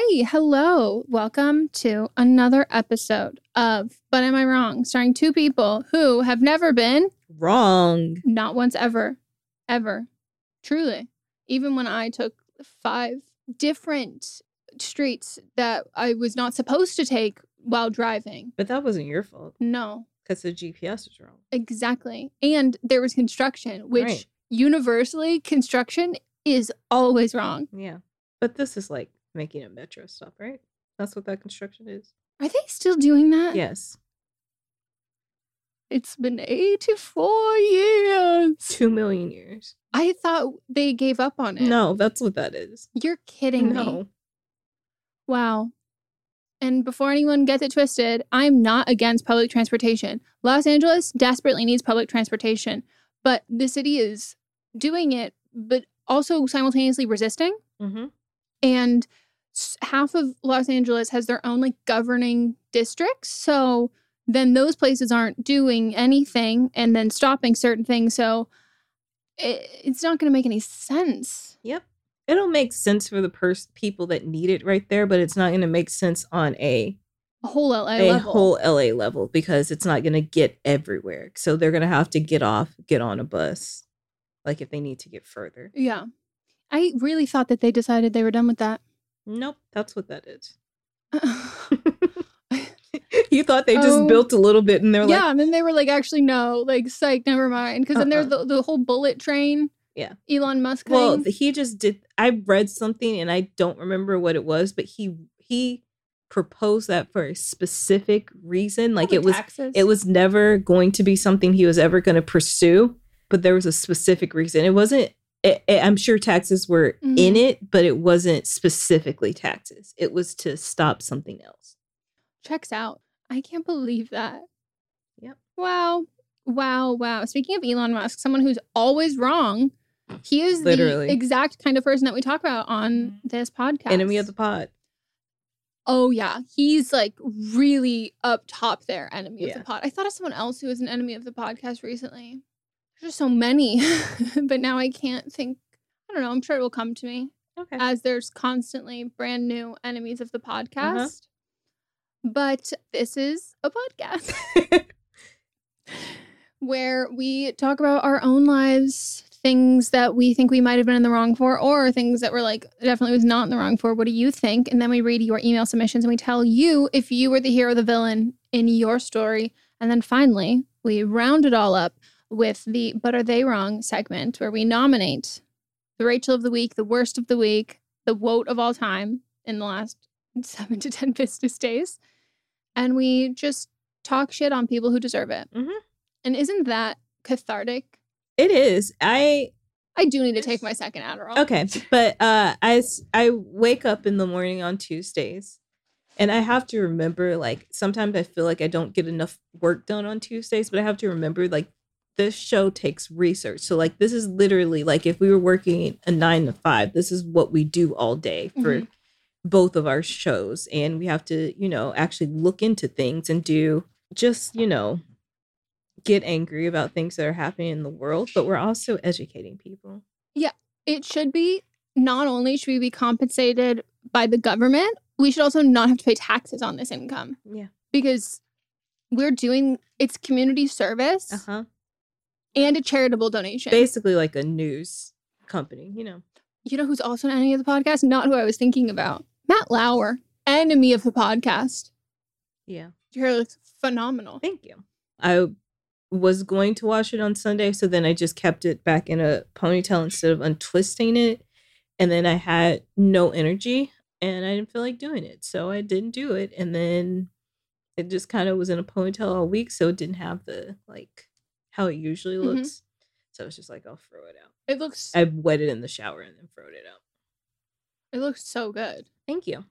Hi, hello. Welcome to another episode of But Am I Wrong? starring two people who have never been Wrong. not once ever, ever. Truly. Even when I took five different streets that I was not supposed to take while driving. But that wasn't your fault No, because the GPS was wrong. exactly. And there was construction, which Right. universally, construction is always wrong. Yeah. But this is like making a metro stop, right? That's what that construction is. Are they still doing that? Yes. It's been 84 years. Two million years. I thought they gave up on it. No, that's what that is. You're kidding me. No. Wow. And before anyone gets it twisted, I'm not against public transportation. Los Angeles desperately needs public transportation, but the city is doing it, but also simultaneously resisting. Mm-hmm. And half of Los Angeles has their own like governing districts. So then those places aren't doing anything and then stopping certain things. So it, it's not going to make any sense. Yep. It'll make sense for the pers- people that need it right there, but it's not going to make sense on a A whole LA a level. whole LA level because it's not going to get everywhere. So they're going to have to get off, get on a bus, like if they need to get further. Yeah. I really thought that they decided they were done with that. Nope, that's what that is. you thought they just Oh. built a little bit and they're yeah, like, and then they were like, actually, no, like, psych, never mind. Because then there's Uh-uh. the, the whole bullet train. Yeah. Elon Musk well, thing. th- he just did. I read something and I don't remember what it was, but he he proposed that for a specific reason. Like oh, it was taxes. it was never going to be something he was ever going to pursue, but there was a specific reason. It wasn't. I I'm sure taxes were in Mhm. it, but it wasn't specifically taxes. It was to stop something else. checks out. I can't believe that. Yep. Wow. Wow. Wow. Speaking of Elon Musk, someone who's always wrong, he is Literally. the exact kind of person that we talk about on this podcast. Enemy of the pod. Oh yeah, he's like really up top there, enemy of the pod. I thought of someone else who was an enemy of the podcast recently. There's just so many, but now I can't think. I don't know. I'm sure it will come to me Okay. as there's constantly brand new enemies of the podcast. Uh-huh. But this is a podcast where we talk about our own lives, things that we think we might have been in the wrong for, or things that we're like, definitely was not in the wrong for. What do you think? And then we read your email submissions and we tell you if you were the hero or the villain in your story. And then finally, we round it all up with the But Are They Wrong segment where we nominate the Rachel of the week, the worst of the week, the woat of all time in the last seven to 10 business days. And we just talk shit on people who deserve it. Mhm. And isn't that cathartic? it is. I I do need to take my second Adderall. Okay, but uh, I I wake up in the morning on Tuesdays, and I have to remember like sometimes I feel like I don't get enough work done on Tuesdays, but I have to remember like this show takes research. So like this is literally like if we were working a nine to five, this is what we do all day for Mhm. both of our shows, and we have to you know actually look into things and do just you know get angry about things that are happening in the world, but we're also educating people. Yeah, it should be not only should we be compensated by the government, we should also not have to pay taxes on this income Yeah. because we're doing it's community service Uh huh. And a charitable donation. basically like a news company, you know. you know who's also an enemy of the podcast? Not who I was thinking about. Matt Lauer, enemy of the podcast. Yeah. Your hair looks phenomenal. Thank you. I was going to wash it on Sunday, so then I just kept it back in a ponytail instead of untwisting it. and then I had no energy and I didn't feel like doing it. So I didn't do it. And then it just kind of was in a ponytail all week. So it didn't have the like how it usually Mhm. looks. So it's just like, I'll throw it out. It looks I wet it in the shower and then throwed it out. it looks so good. Thank you.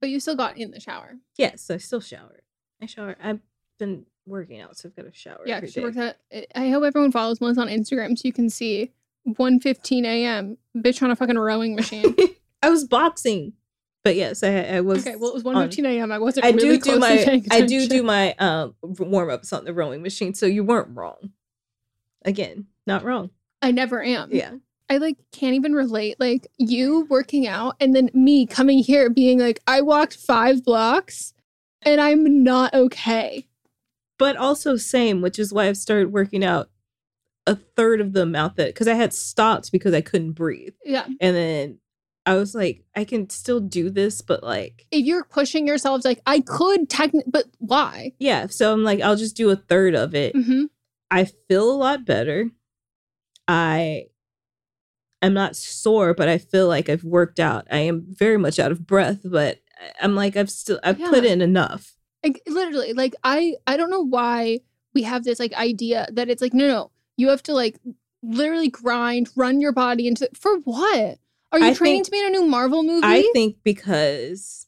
But you still got in the shower. Yes, I still shower. I shower. I've been working out, so I've got to shower. Yeah, she day. works at. I hope everyone follows Melissa on Instagram so you can see 1:15 a.m. bitch on a fucking rowing machine. I was boxing, but yes, I, I was. okay, well it was on- 1:15 a.m. I wasn't. I really do do my I do do my um warm ups on the rowing machine, so you weren't wrong. Again, not wrong. I never am. Yeah, I like can't even relate. Like you working out and then me coming here being like, I walked five blocks and I'm not okay. but also same, which is why I've started working out a third of the amount that because I had stopped because I couldn't breathe, Yeah. and then I was like, I can still do this, but like, If you're pushing yourselves, like I could technically, but why? yeah. So I'm like, I'll just do a third of it. Mm-hmm. I feel a lot better. I am not sore, but I feel like I've worked out. I am very much out of breath, but I'm like I've still I've put in enough. Like literally, like I I don't know why we have this like idea that it's like no no you have to like literally grind, run your body into for what? Are you I training think- to be in a new Marvel movie? I think because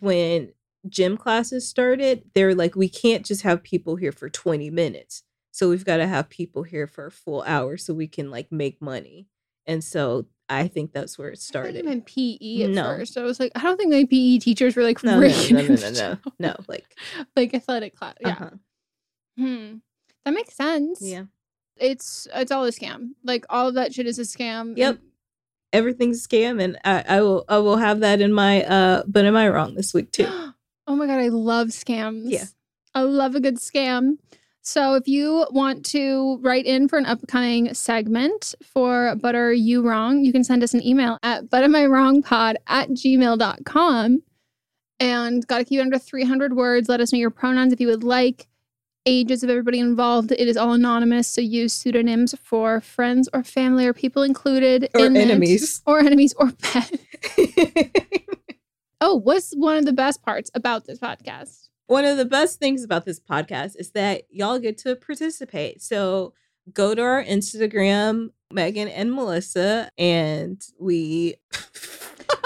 when gym classes started, they're like we can't just have people here for 20 minutes. So we've got to have people here for a full hour so we can like make money. And so I think that's where it started. meant PE at No. first. I was like, I don't think my PE teachers were like no, no, no, no, no, no, no. Like, like athletic class. Yeah. uh-huh. Hmm. That makes sense. yeah. It's it's all a scam. Like all of that shit is a scam. Yep. Everything's a scam and I, I will I will have that in my uh but am I wrong this week too. Oh my god, I love scams. Yeah. I love a good scam. So if you want to write in for an upcoming segment for But Are You Wrong, you can send us an email at butamiwrongpod at gmail.com. And gotta keep it under 300 words. Let us know your pronouns if you would like. Ages of everybody involved. It is all anonymous, so use pseudonyms for friends or family or people included Or in it. enemies. or enemies or pets. Oh, what's one of the best parts about this podcast? One of the best things about this podcast is that y'all get to participate. So go to our Instagram, Megan and Melissa, and we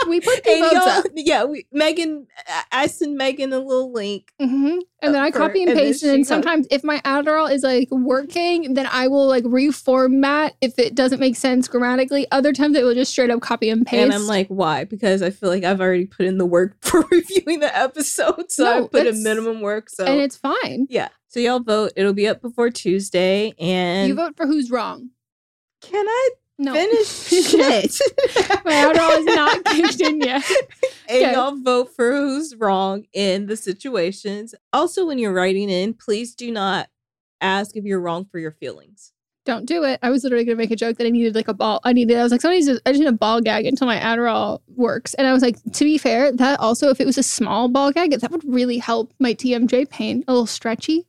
We put the votes up. Yeah, we Megan I- send Megan a little link. hmm And then Uh, I for- copy and and then paste, and then goes- sometimes if my Adderall is like working, then I will like reformat if it doesn't make sense grammatically. Other times it will just straight up copy and paste. And I'm like, why? Because I feel like I've already put in the work for reviewing the episode. So No, I put a minimum work. So and it's fine. yeah. So y'all vote. It'll be up before Tuesday. And you vote for who's wrong. can I No. finish shit? my Adderall is not kicked in yet. and Okay. y'all vote for who's wrong in the situations. Also, when you're writing in, please do not ask if you're wrong for your feelings. Don't do it. I was literally gonna make a joke that I needed like a ball. I needed. I was like, somebody needs. I just need a ball gag until my Adderall works. And I was like, to be fair, that also, if it was a small ball gag, that would really help my TMJ pain. A little stretchy,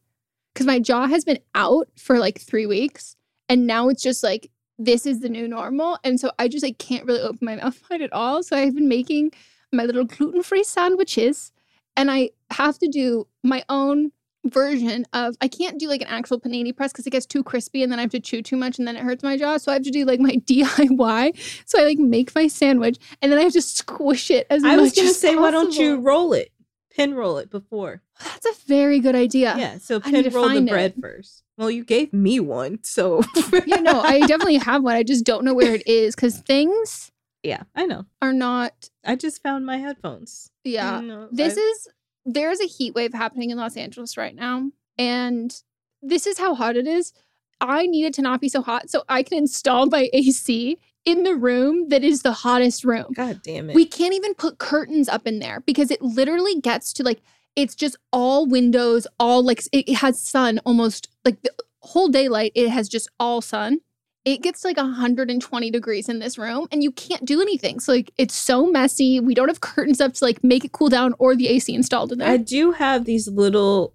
because my jaw has been out for like three weeks, and now it's just like this is the new normal, and so I just like can't really open my mouth wide at all. So I've been making my little gluten free sandwiches, and I have to do my own version of I can't do like an actual panini press because it gets too crispy and then I have to chew too much and then it hurts my jaw. So I have to do like my DIY. So I like make my sandwich and then I have to squish it as I was going to as say, why don't you roll it? Pin roll it before. That's a very good idea. Yeah. So pin roll the bread it. first. Well, you gave me one. So Yeah, no, I definitely have one. I just don't know where it is because things yeah, I know. are not. I just found my headphones. Yeah, this I- is there's a heat wave happening in Los Angeles right now, and this is how hot it is. I need it to not be so hot so I can install my AC in the room that is the hottest room. God damn it. We can't even put curtains up in there because it literally gets to like it's just all windows, all like it has sun almost like the whole daylight. It has just all sun. It gets like 120 degrees in this room and you can't do anything. So like it's so messy. We don't have curtains up to like make it cool down or the AC installed in there. I do have these little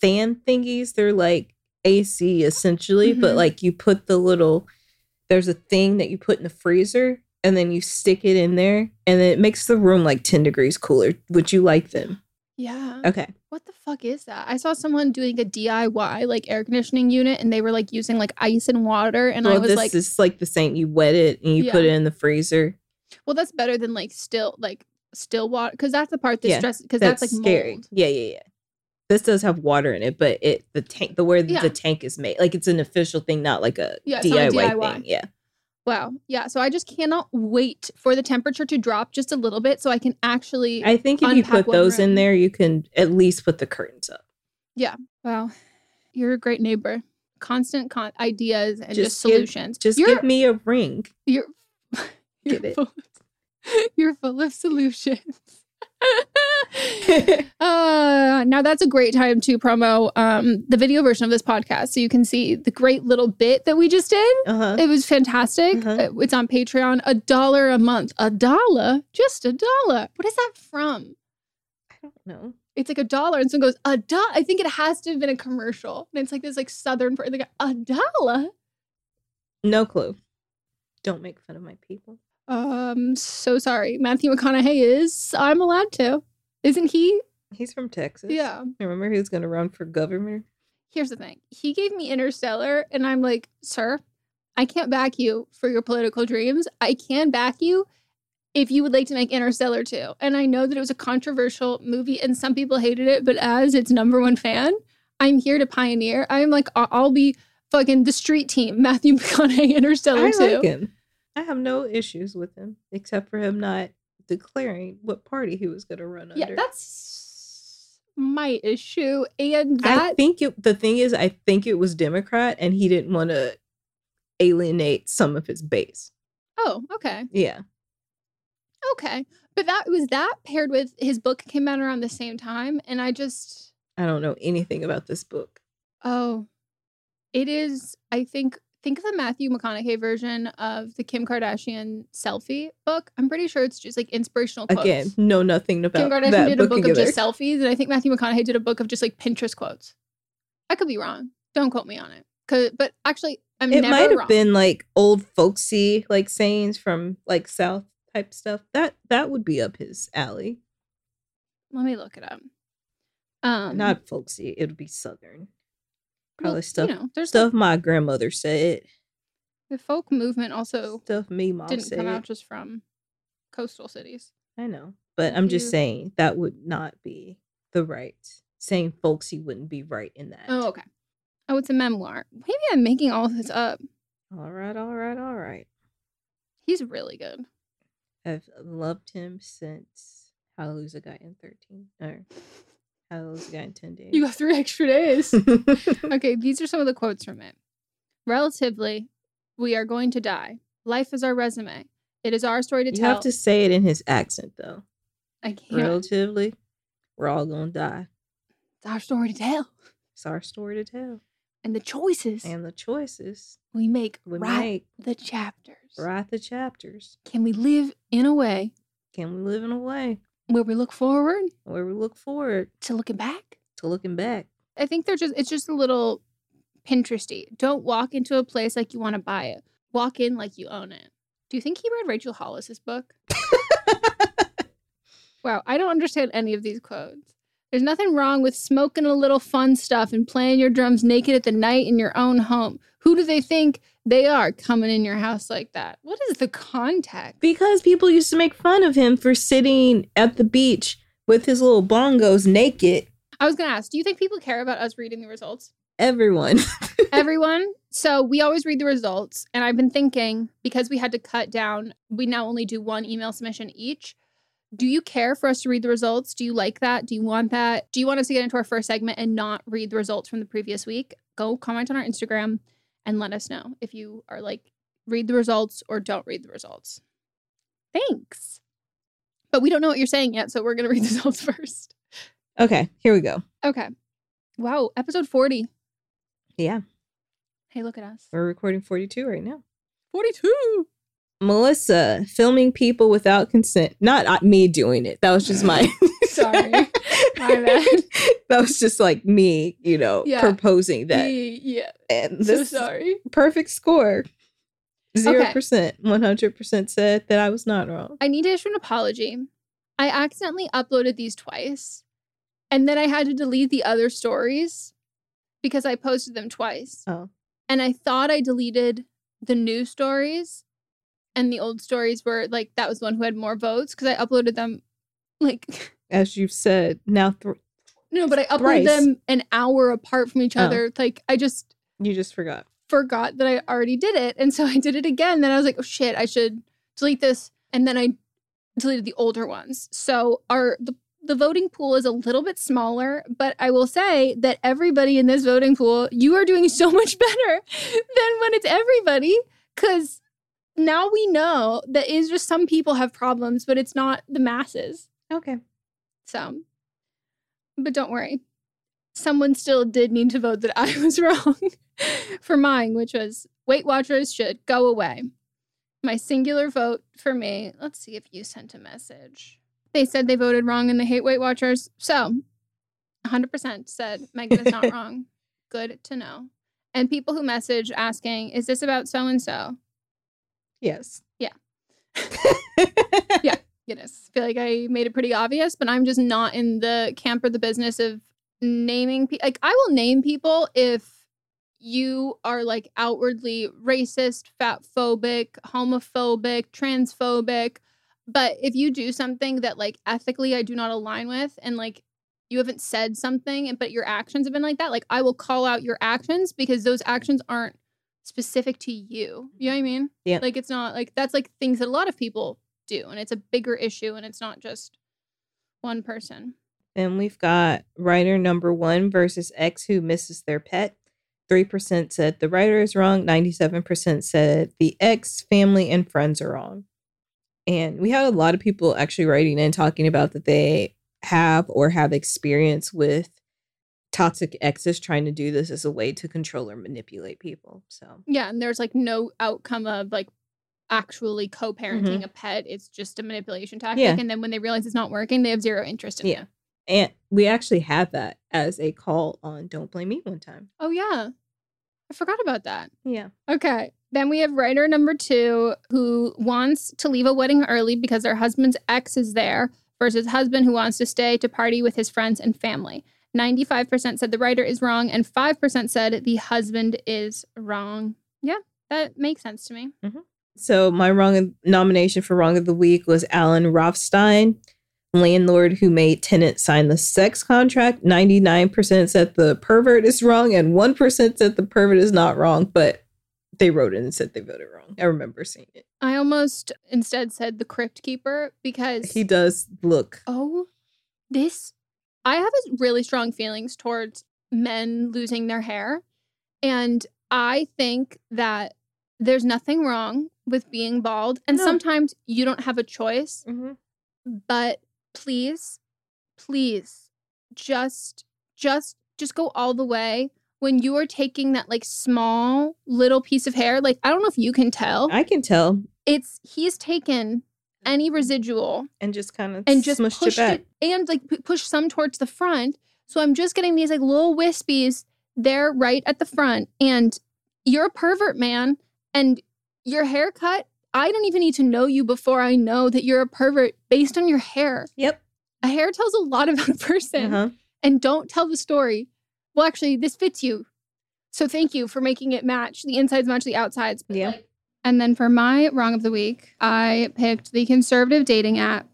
fan thingies. They're like AC essentially, but Mhm. like you put the little there's a thing that you put in the freezer and then you stick it in there, and then it makes the room like 10 degrees cooler. Would you like them? Yeah. Okay. What the fuck is that? I saw someone doing a DIY like air conditioning unit and they were like using like ice and water and I was this like, this is like the same. You wet it and you put it in the freezer. well that's better than like still like still water cuz that's the part that Yeah, stress cuz That's, that's, like scary. mold. Yeah, yeah, yeah. This does have water in it, but it the tank the where Yeah. the tank is made like it's an official thing, not like a Yeah, it's not a DIY, DIY. thing. Yeah. Wow. Yeah, so I just cannot wait for the temperature to drop just a little bit so I can actually I think if you put those in there, you can at least put the curtains up. Yeah. Wow. You're a great neighbor. Constant con- ideas and just, Just give- solutions. Just you're, give me a ring. you're you're full of, you're full of solutions. uh, now that's a great time to promo um, the video version of this podcast so you can see the great little bit that we just did. Uh-huh. It was fantastic. Uh-huh. Uh, It's on Patreon. A dollar a month. A dollar? Just a dollar. What is that from? I don't know. It's like a dollar, and someone goes a dollar. I think it has to have been a commercial, and it's like this like southern part. Like a dollar. No clue. Don't make fun of my people. Um, so sorry. Matthew McConaughey is. I'm allowed to, isn't he? He's from Texas. Yeah. Remember he was gonna run for governor? Here's the thing. He gave me Interstellar, and I'm like, sir, I can't back you for your political dreams. I can back you if you would like to make Interstellar too. And I know that it was a controversial movie, and some people hated it, but as its number one fan, I'm here to pioneer. I'm like, I- I'll be fucking the street team, Matthew McConaughey, Interstellar I too. like him. I have no issues with him, except for him not declaring what party he was gonna run Yeah, under. that's my issue. And I think it the thing is I think it was Democrat and he didn't want to alienate some of his base. oh, okay. Yeah. Okay. But that was that paired with his book came out around the same time. And I just, I don't know anything about this book. oh, it is, I think, think of the Matthew McConaughey version of the Kim Kardashian selfie book. I'm pretty sure it's just like inspirational quotes. Again, know nothing about Kim Kardashian that did a book, book of just selfies. And I think Matthew McConaughey did a book of just like Pinterest quotes. I could be wrong. Don't quote me on it. 'Cause- But actually, I'm it might have wrong. been like old folksy like sayings from like South type stuff. That that would be up his alley. Let me look it up. Um, Not folksy. It would be Southern. Well, Probably stuff You know, there's stuff my grandmother said. the folk movement also Stuff me mom didn't said. come out just from coastal cities. I know, but I'm just saying that would not be the right. Saying folksy wouldn't be right in that. Oh, okay. Oh, it's a memoir. Maybe I'm making all this up. All right, all right, all right. He's really good. I've loved him since How to Lose a Guy in 13 or How to Lose a 10 Days. You got three extra days. okay, these are some of the quotes from it. Relatively, we are going to die. Life is our resume. It is our story to you tell. You have to say it in his accent though. I can't. Relatively, we're all gonna die. It's our story to tell. It's our story to tell. And the choices And the choices we make we write make the chapters. write the chapters. Can we live in a way Can we live in a way where we look forward where we look forward to looking back? to looking back? I think they're just it's just a little Pinteresty. Don't walk into a place like you want to buy it. Walk in like you own it. Do you think he read Rachel Hollis's book? wow, I don't understand any of these quotes. There's nothing wrong with smoking a little fun stuff and playing your drums naked at the night in your own home. Who do they think they are coming in your house like that? What is the context? Because people used to make fun of him for sitting at the beach with his little bongos naked. I was going to ask, do you think people care about us reading the results? Everyone. everyone. So we always read the results. And I've been thinking because we had to cut down, we now only do one email submission each. Do you care for us to read the results? Do you like that? Do you want that? Do you want us to get into our first segment and not read the results from the previous week? Go comment on our Instagram and let us know if you are like, read the results or don't read the results. Thanks. But we don't know what you're saying yet. So we're going to read the results first. okay, here we go. Okay. Wow. Episode 40. Yeah, Hey, look at us. we're recording 42 right now. 42. Melissa filming people without consent. Not uh, me doing it. That was just my. Sorry. My bad. that was just like me, you know, Yeah. proposing that. Yeah. And So this sorry. perfect score. Zero percent, one hundred percent said that I was not wrong. I need to issue an apology. I accidentally uploaded these twice, and then I had to delete the other stories because I posted them twice. Oh. And I thought I deleted the new stories, and the old stories were like that was one who had more votes because I uploaded them like As you've said, now th- no, but I uploaded Thrice. them an hour apart from each Oh. other. Like I just you just forgot. forgot that I already did it. And so I did it again. Then I was like, oh shit, I should delete this. And then I deleted the older ones. So our the, the voting pool is a little bit smaller, but I will say that everybody in this voting pool, you are doing so much better than when it's everybody. Cause now we know that is just some people have problems, but it's not the masses. Okay. So, but don't worry. Someone still did need to vote that I was wrong for mine, which was Weight Watchers should go away. My singular vote for me. Let's see if you sent a message. They said they voted wrong and they hate Weight Watchers. So, 100% said Megan is not wrong. Good to know. And people who message asking, is this about so and so? Yes. Yeah. It is. I feel like I made it pretty obvious, but I'm just not in the camp or the business of naming people. Like, I will name people if you are like outwardly racist, fat phobic, homophobic, transphobic. But if you do something that like ethically I do not align with and like you haven't said something, but your actions have been like that, like I will call out your actions because those actions aren't specific to you. You know what I mean? Yeah. Like it's not like that's like things that a lot of people do and it's a bigger issue and it's not just one person. And we've got writer number one versus X who misses their pet. 3% said the writer is wrong. 97% said the ex, family and friends are wrong. And we had a lot of people actually writing in talking about that they have or have experience with toxic exes trying to do this as a way to control or manipulate people. So, Yeah, and there's like no outcome of like actually co-parenting mm-hmm. a pet. It's just a manipulation tactic Yeah. and then when they realize it's not working, they have zero interest in it. Yeah. it. and we actually had that as a call on Don't Blame Me one time. Oh yeah. I forgot about that. Yeah. Okay. Then we have writer number two who wants to leave a wedding early because their husband's ex is there versus husband who wants to stay to party with his friends and family. 95% said the writer is wrong and 5% said the husband is wrong. Yeah, that makes sense to me. Mm-hmm. So my wrong nomination for wrong of the week was Alan Rothstein, landlord who made tenant sign the sex contract. Ninety nine percent said the pervert is wrong, and one percent said the pervert is not wrong. But they wrote it and said they voted wrong. I remember seeing it. I almost instead said the crypt keeper because He does look. oh, this I have a really strong feelings towards men losing their hair. And I think that there's nothing wrong with being bald. And No. sometimes you don't have a choice, mm-hmm. but please, please just just just go all the way when you are taking that like small little piece of hair. Like I don't know if you can tell. I can tell, it's he's taken any mm-hmm. residual and just kind of and just smushed pushed it back. it, and like p- push some towards the front. So I'm just getting these like little wispies there right at the front. And you're a pervert, man. And your haircut, I don't even need to know you before I know that you're a pervert based on your hair. Yep. A hair tells a lot about a person. Uh-huh. And don't tell the story. Well, actually, this fits you. So thank you for making it match. The insides match the outsides. Yeah. like- and then for my wrong of the week, I picked the conservative dating app.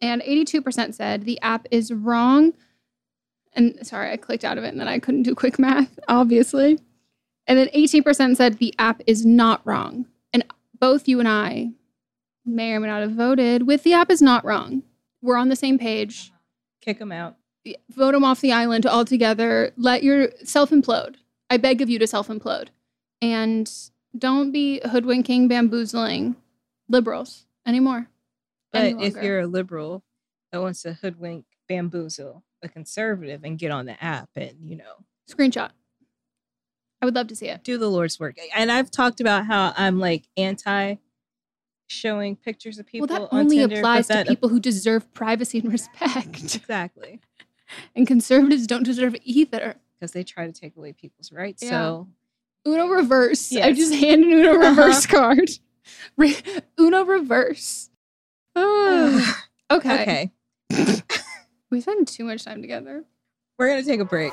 And 82% said the app is wrong. And sorry, I clicked out of it and then I couldn't do quick math, obviously. And then 18% said the app is not wrong. And both you and I may or may not have voted with the app is not wrong. We're on the same page Kick them out. vote them off the island altogether. Let your self implode. I beg of you to self implode. And don't be hoodwinking, bamboozling liberals anymore. But if you're a liberal that wants to hoodwink, bamboozle a conservative and get on the app and you know Screenshot. I would love to see it. do the Lord's work. And I've talked about how I'm like anti showing pictures of people. well, that on only Tinder, applies to that- people who deserve privacy and respect. Exactly. and conservatives don't deserve either. Because they try to take away people's rights. Yeah. So Uno reverse. I Yes. just hand an Uno uh-huh. reverse card. Re- Uno reverse. Okay. Okay. We spend too much time together. We're going to take a break.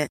it.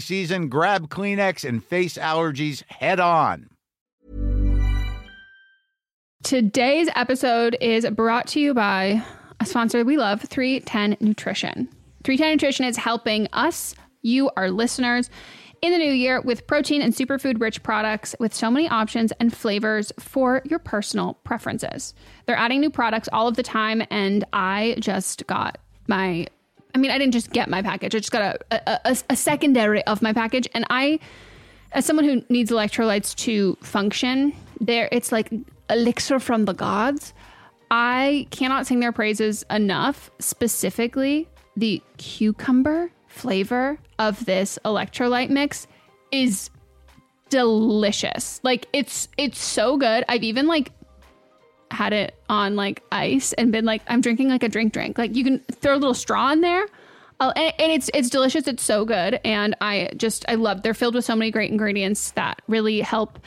season, grab Kleenex and face allergies head on. Today's episode is brought to you by a sponsor we love, 310 Nutrition. 310 Nutrition is helping us, you, our listeners, in the new year with protein and superfood rich products with so many options and flavors for your personal preferences. They're adding new products all of the time, and I just got my I mean, I didn't just get my package. I just got a, a, a, secondary of my package. And I, as someone who needs electrolytes to function, there it's like elixir from the gods. I cannot sing their praises enough. Specifically, the cucumber flavor of this electrolyte mix is delicious. Like it's it's so good. I've even like had it on like ice and been like I'm drinking like a drink drink. Like you can throw a little straw in there. Uh, and, and it's it's delicious. It's so good, and I just I love. They're filled with so many great ingredients that really help.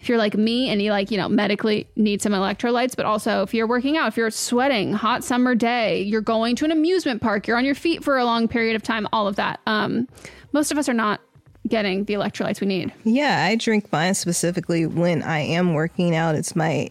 If you're like me and you like you know medically need some electrolytes, but also if you're working out, if you're sweating, hot summer day, you're going to an amusement park, you're on your feet for a long period of time, all of that. Um, most of us are not getting the electrolytes we need. Yeah, I drink mine specifically when I am working out. It's my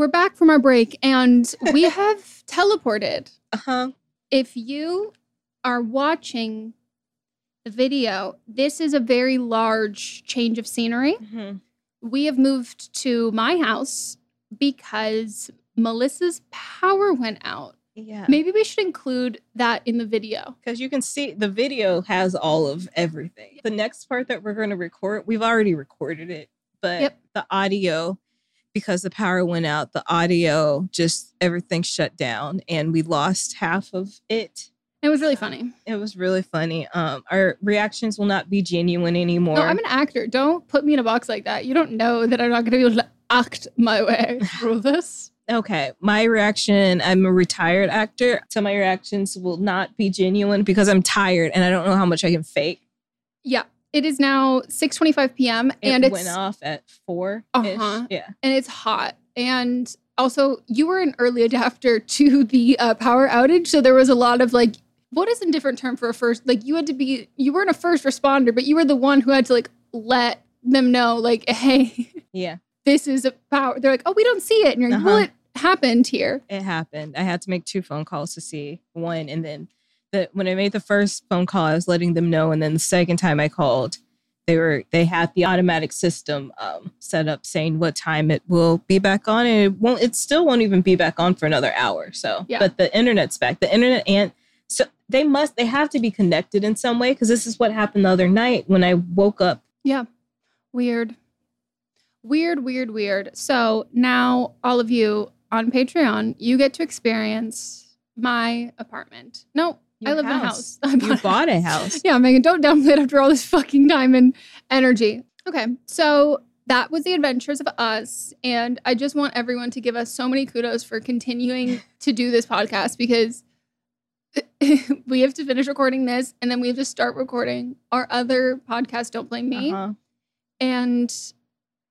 We're back from our break and we have teleported. Uh huh. If you are watching the video, this is a very large change of scenery. Mm-hmm. We have moved to my house because Melissa's power went out. Yeah. Maybe we should include that in the video. Because you can see the video has all of everything. The next part that we're going to record, we've already recorded it, but yep. the audio because the power went out, the audio just everything shut down and we lost half of it. It was really funny. It was really funny. Um, our reactions will not be genuine anymore. No, I'm an actor. Don't put me in a box like that. You don't know that I'm not going to be able to act my way through this. Okay, my reaction, I'm a retired actor, so my reactions will not be genuine because I'm tired and I don't know how much I can fake. Yeah, it is now 6:25 p.m. It and it went off at four. Uh-huh. Yeah, and it's hot. And also, you were an early adapter to the uh, power outage, so there was a lot of like, what is a different term for a first? Like, you had to be, you weren't a first responder, but you were the one who had to like let them know, like, hey, yeah, this is a power. They're like, oh, we don't see it, and you're like, uh-huh. well, it happened here. It happened. I had to make two phone calls to see one, and then that when I made the first phone call, I was letting them know, and then the second time I called, they were they had the automatic system um, set up saying what time it will be back on, and it won't. It still won't even be back on for another hour. So, yeah. but the internet's back. The internet and so they must they have to be connected in some way because this is what happened the other night when I woke up. Yeah, weird, weird, weird, weird. So now all of you on Patreon, you get to experience my apartment. No, your I live house. in a house. you bought a house. yeah, Megan, don't downplay it after all this fucking time and energy. Okay, so that was the adventures of us. And I just want everyone to give us so many kudos for continuing to do this podcast because we have to finish recording this and then we have to start recording our other podcast, Don't Blame Me. Uh-huh. And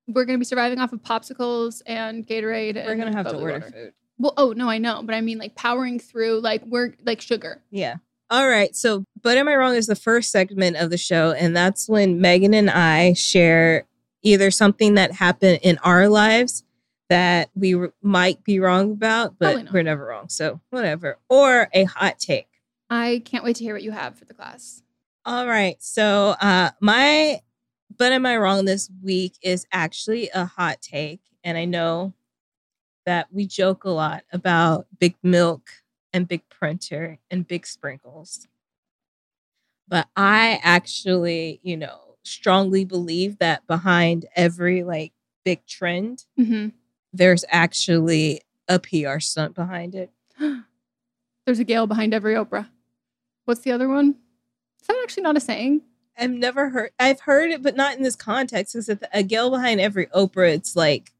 we're going to be surviving off of popsicles and Gatorade. We're gonna have to order water. food. Well, oh, no, I know. But I mean, like powering through, like, we're like sugar. Yeah. All right. So, But Am I Wrong is the first segment of the show. And that's when Megan and I share either something that happened in our lives that we r- might be wrong about, but we're never wrong. So, whatever. Or a hot take. I can't wait to hear what you have for the class. All right. So, uh, my But Am I Wrong this week is actually a hot take. And I know that we joke a lot about Big Milk and Big Printer and Big Sprinkles. But I actually, you know, strongly believe that behind every like big trend, hmm there's actually a PR stunt behind it. There's a Gayle behind every Oprah. What's the other one? Is that actually not a saying? I've never heard. I've heard it, but not in this context. Because a girl behind every Oprah, it's like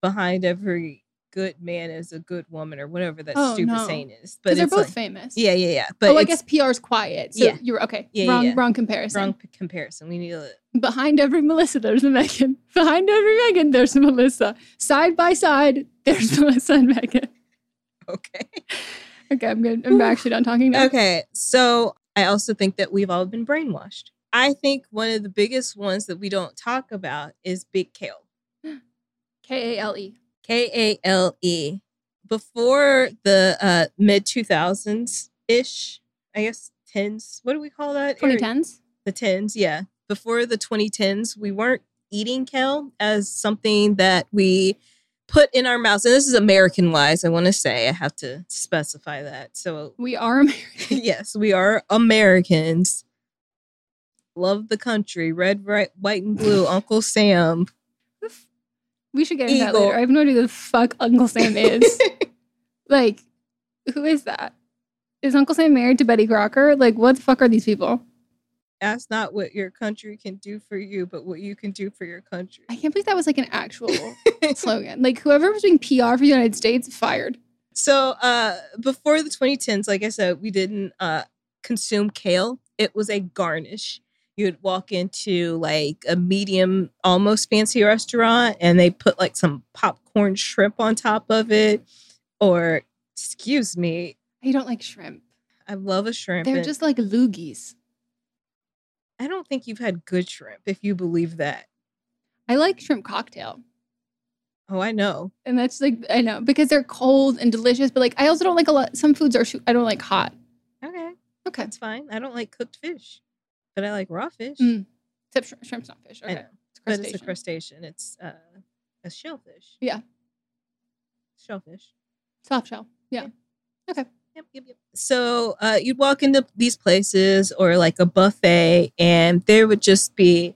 behind every good man is a good woman, or whatever that Oh, stupid no. saying is. But they're both like, famous. yeah, yeah, yeah. But oh, I guess PR's quiet. So Yeah. you're okay. Yeah, wrong, yeah. wrong comparison. wrong p- comparison. We need a Behind every Melissa, there's a Megan. Behind every Megan, there's a Melissa. Side by side, there's Melissa and Megan. okay. Okay, I'm good. I'm actually done talking now. Okay, so I also think that we've all been brainwashed. I think one of the biggest ones that we don't talk about is Big Kale. K A L E. K A L E. Before the uh, mid 2000s ish, I guess tens. What do we call that? 2010s. The tens, yeah. Before the 2010s, we weren't eating kale as something that we put in our mouths. And this is American wise, I want to say. I have to specify that. So, We are American. yes, we are Americans. Love the country. Red, right, white, and blue. Uncle Sam. We should get into that later. I have no idea who the fuck Uncle Sam is. like, who is that? Is Uncle Sam married to Betty Crocker? Like, what the fuck are these people? That's not what your country can do for you, but what you can do for your country. I can't believe that was like an actual slogan. Like, whoever was doing PR for the United States fired. So uh before the 2010s, like I said, we didn't uh consume kale. It was a garnish. You'd walk into like a medium, almost fancy restaurant, and they put like some popcorn shrimp on top of it. Or, excuse me, I don't like shrimp. I love a shrimp. They're and just like loogies. I don't think you've had good shrimp, if you believe that. I like shrimp cocktail. Oh, I know. And that's like, I know, because they're cold and delicious, but like, I also don't like a lot. Some foods are, I don't like hot. Okay, Okay. that's fine. I don't like cooked fish, but I like raw fish. Mm, Except shrimp, shrimp's not fish. I Okay. know. It's But crustacean. it's a crustacean. It's uh, a shellfish. Yeah. Shellfish. Soft shell. Yeah. Okay. Yep, yep, yep. So uh, you'd walk into these places or like a buffet, and there would just be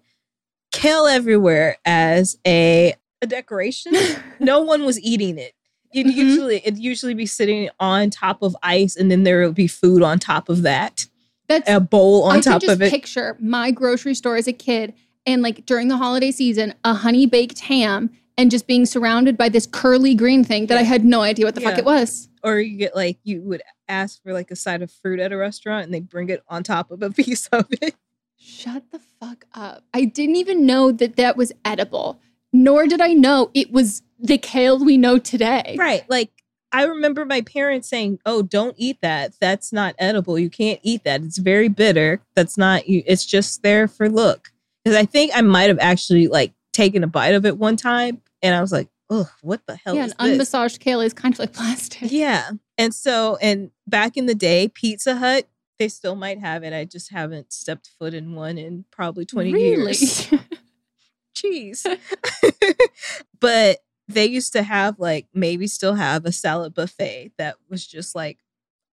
kale everywhere as a, a decoration. no one was eating it. You'd Mhm. usually it'd usually be sitting on top of ice, and then there would be food on top of that, That's, a bowl on I top can just of it. picture my grocery store as a kid and like during the holiday season, a honey baked ham and just being surrounded by this curly green thing that I had no idea what the fuck it was. or you get like you would ask for like a side of fruit at a restaurant, and they bring it on top of a piece of it. Shut the fuck up. I didn't even know that that was edible, nor did I know it was the kale we know today. Right. Like I remember my parents saying, "Oh, don't eat that. That's not edible. You can't eat that. It's very bitter. That's not you. It's just there for look." Because I think I might have actually like taken a bite of it one time, and I was like, "Ugh, what the hell yeah, is an this?" unmassaged kale is kind of like plastic. Yeah. And so, and back in the day, Pizza Hut, they still might have it. I just haven't stepped foot in one in probably 20 really? years. Cheese. but they used to have like maybe still have a salad buffet that was just like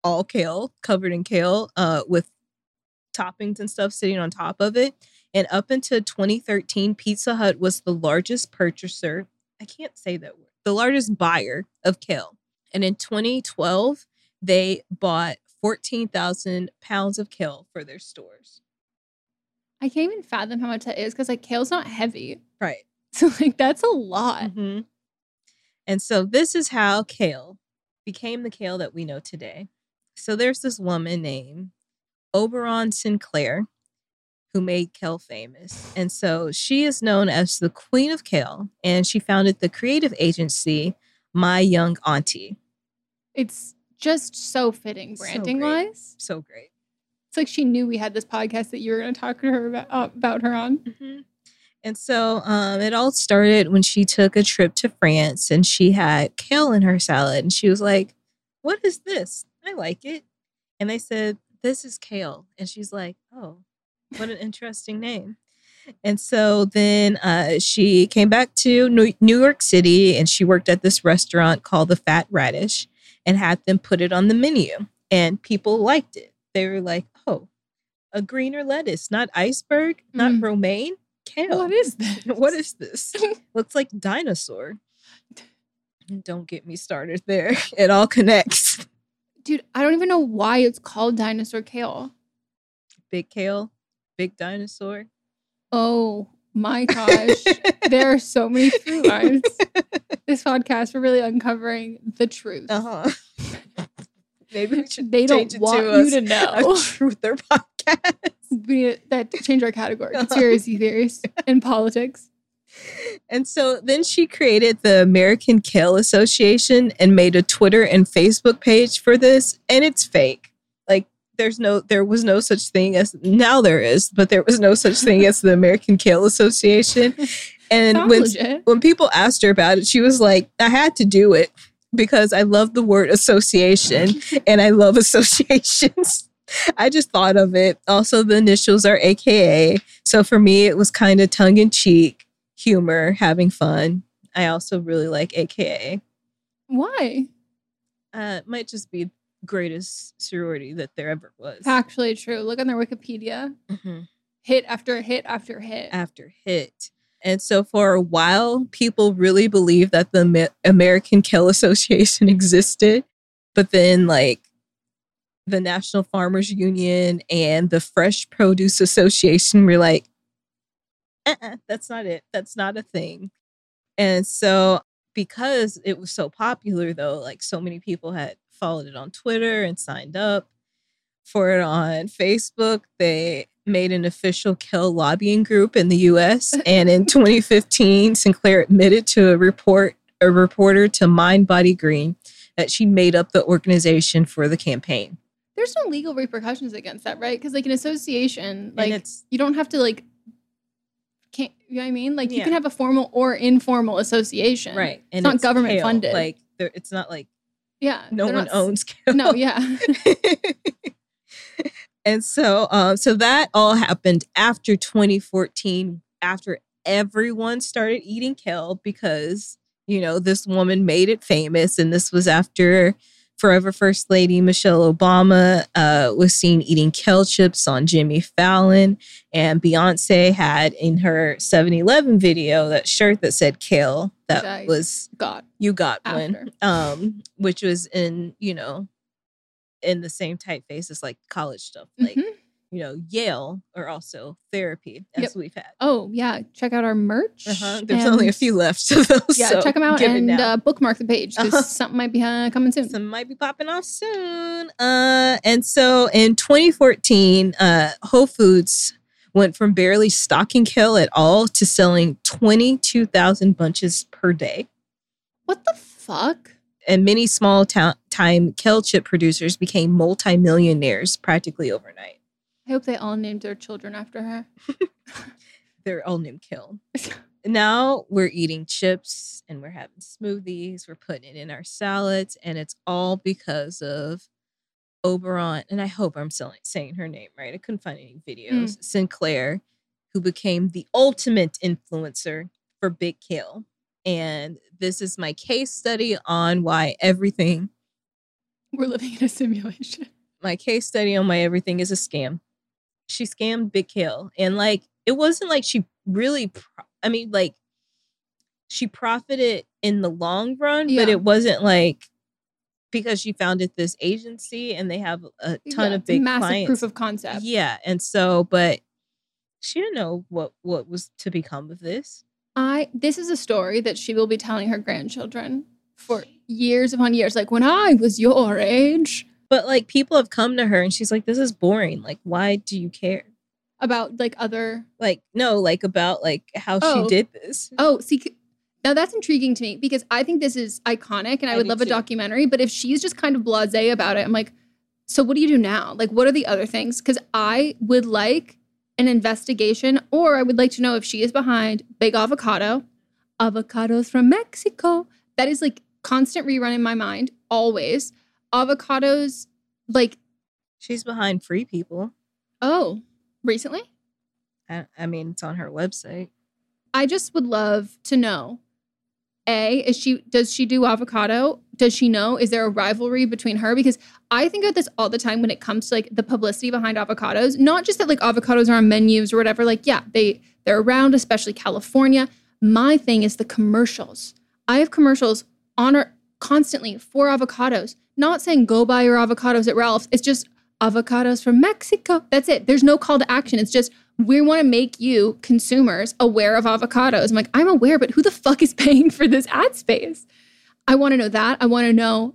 all kale, covered in kale, uh, with toppings and stuff sitting on top of it. And up until 2013, Pizza Hut was the largest purchaser. I can't say that word. The largest buyer of kale. And in 2012, they bought 14,000 pounds of kale for their stores. I can't even fathom how much that is because like kale's not heavy. Right. So like that's a lot. hmm And so this is how kale became the kale that we know today. So there's this woman named Oberon Sinclair who made kale famous. And so she is known as the queen of kale and she founded the creative agency My Young Auntie. It's just so fitting So branding great. wise. So great. It's like she knew we had this podcast that you were going to talk to her about, uh, about her on. Mm-hmm. And so um, it all started when she took a trip to France and she had kale in her salad. And she was like, What is this? I like it. And they said, This is kale. And she's like, Oh, what an interesting name. And so then uh, she came back to New York City and she worked at this restaurant called the Fat Radish and had them put it on the menu. And people liked it. They were like, Oh, a greener lettuce, not iceberg, not Mm. romaine, kale. What is this? What is this? Looks like dinosaur. Don't get me started there. It all connects. Dude, I don't even know why it's called dinosaur kale. Big kale, big dinosaur. Oh my gosh. there are so many through lines. This podcast, we're really uncovering the truth. Uh huh. Maybe we should They don't want to you a, to a know. truther podcast. We that change our category. Conspiracy theories in politics. And so then she created the American Kale Association and made a Twitter and Facebook page for this, and it's fake. Like there's no there was no such thing as now there is, but there was no such thing as the American Kale Association. And Sounds when legit. when people asked her about it, she was like, I had to do it because I love the word association and I love associations. I just thought of it. Also, the initials are AKA. So for me, it was kind of tongue in cheek, humor, having fun. I also really like AKA. Why? Uh, it might just be greatest sorority that there ever was. Actually, true. Look on their Wikipedia. Mhm. Hit after hit after hit. after hit. And so for a while, people really believed that the Amer- American Kale Association existed. But then, like, the National Farmers Union and the Fresh Produce Association were like, uh-uh, that's not it. That's not a thing. And so, because it was so popular, though, like, so many people had followed it on Twitter and signed up for it on Facebook. They made an official kill lobbying group in the US. And in 2015, Sinclair admitted to a report a reporter to Mind Body Green that she made up the organization for the campaign. There's no legal repercussions against that, right? Because like an association, like it's you don't have to like can't you know what I mean? Like you can have a formal or informal association. right. And it's not government funded. Like it's not like Yeah. no one not owns kale. No, yeah. and so um so that all happened after 2014 after everyone started eating kale because you know this woman made it famous and this was after forever first lady michelle obama uh, was seen eating kale chips on jimmy fallon and beyonce had in her 7-eleven video that shirt that said kale that was God. you got one um which was in you know in the same typeface as like college stuff like Mhm. You know yale or also therapy as Yep. we've had Oh yeah, check out our merch. uh-huh. there's only a few left of those Yeah, so check them out and uh, bookmark the page because Uh-huh. something might be uh, coming soon. some might be popping off soon uh and so in 2014 uh whole foods went from barely stocking kale at all to selling 22,000 bunches per day what the fuck? and many small town time kale chip producers became multimillionaires practically overnight. I hope they all named their children after her. They're all named Kill. now we're eating chips and we're having smoothies. We're putting it in our salads, and it's all because of Oberon. And I hope I'm saying her name right. I couldn't find any videos. Mm. Sinclair, who became the ultimate influencer for Big Kill. And this is my case study on why everything We're living in a simulation. my case study on why everything is a scam. She scammed Big Hill. And like, it wasn't like she really, pro- I mean, like, she profited in the long run, but it wasn't like because she founded this agency and they have a ton Yeah, of big massive clients. proof of concept. Yeah. And so, but she didn't know what what was to become of this. I this is a story that she will be telling her grandchildren for years upon years. Like when I was your age, But like people have come to her and she's like, this is boring. Like, why do you care? about like other. Like, no, like about like how Oh. she did this. Oh, see, now that's intriguing to me because I think this is iconic, and I, I would love a documentary. But if she's just kind of blasé about it, I'm like, so what do you do now? Like, what are the other things? Because I would like an investigation, or I would like to know if she is behind Big Avocado, avocados from Mexico. That is like constant rerun in my mind, always. Avocados, like, She's behind free people. oh, recently? I, I mean, it's on her website. I just would love to know. A, is she does she do avocado? Does she know? Is there a rivalry between her? Because I think about this all the time when it comes to like the publicity behind avocados. Not just that like avocados are on menus or whatever. Like, yeah, they they're around, especially California. My thing is the commercials. I have commercials on our constantly for avocados. Not saying go buy your avocados at Ralph's. It's just avocados from Mexico. That's it. There's no call to action. It's just we want to make you consumers aware of avocados. I'm like, I'm aware, but who the fuck is paying for this ad space? I want to know that. I want to know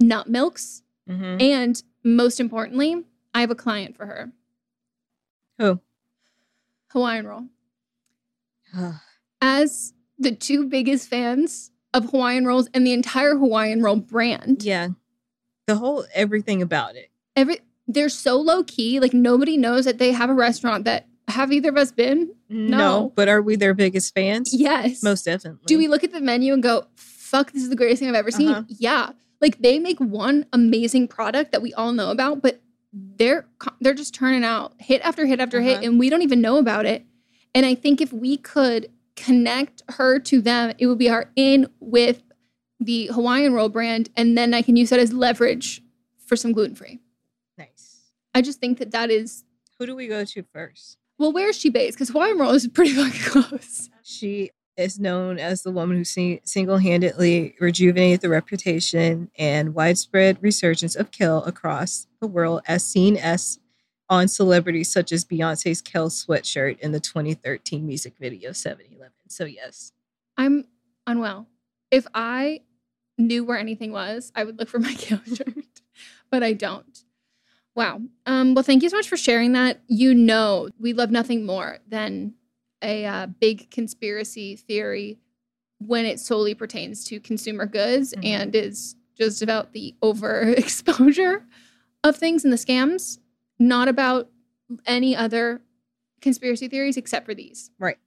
nut milks. Mm-hmm. And most importantly, I have a client for her Who? Hawaiian Roll. As the two biggest fans of Hawaiian Rolls and the entire Hawaiian Roll brand, yeah. The whole everything about it. every they're so low key. Like nobody knows that they have a restaurant that have either of us been? No. But are we their biggest fans? Yes. Most definitely. Do we look at the menu and go, fuck, this is the greatest thing I've ever seen? Uh-huh. Yeah. Like they make one amazing product that we all know about, but they're they're just turning out hit after hit after hit Uh-huh. and we don't even know about it. And I think if we could connect her to them, it would be our in with the Hawaiian roll brand and then I can use that as leverage for some gluten-free. Nice. I just think that that is Who do we go to first? well, where is she based? Because Hawaiian roll is pretty fucking close. She is known as the woman who sing- single-handedly rejuvenated the reputation and widespread resurgence of Kel across the world, as seen as on celebrities such as Beyonce's Kel sweatshirt in the 2013 music video 7-Eleven. So yes, I'm unwell. If I knew where anything was, I would look for my Kale shirt, but I don't. Wow. Um, well, thank you so much for sharing that. You know, we love nothing more than a uh, big conspiracy theory when it solely pertains to consumer goods Mhm. and is just about the overexposure of things and the scams, not about any other conspiracy theories except for these. Right.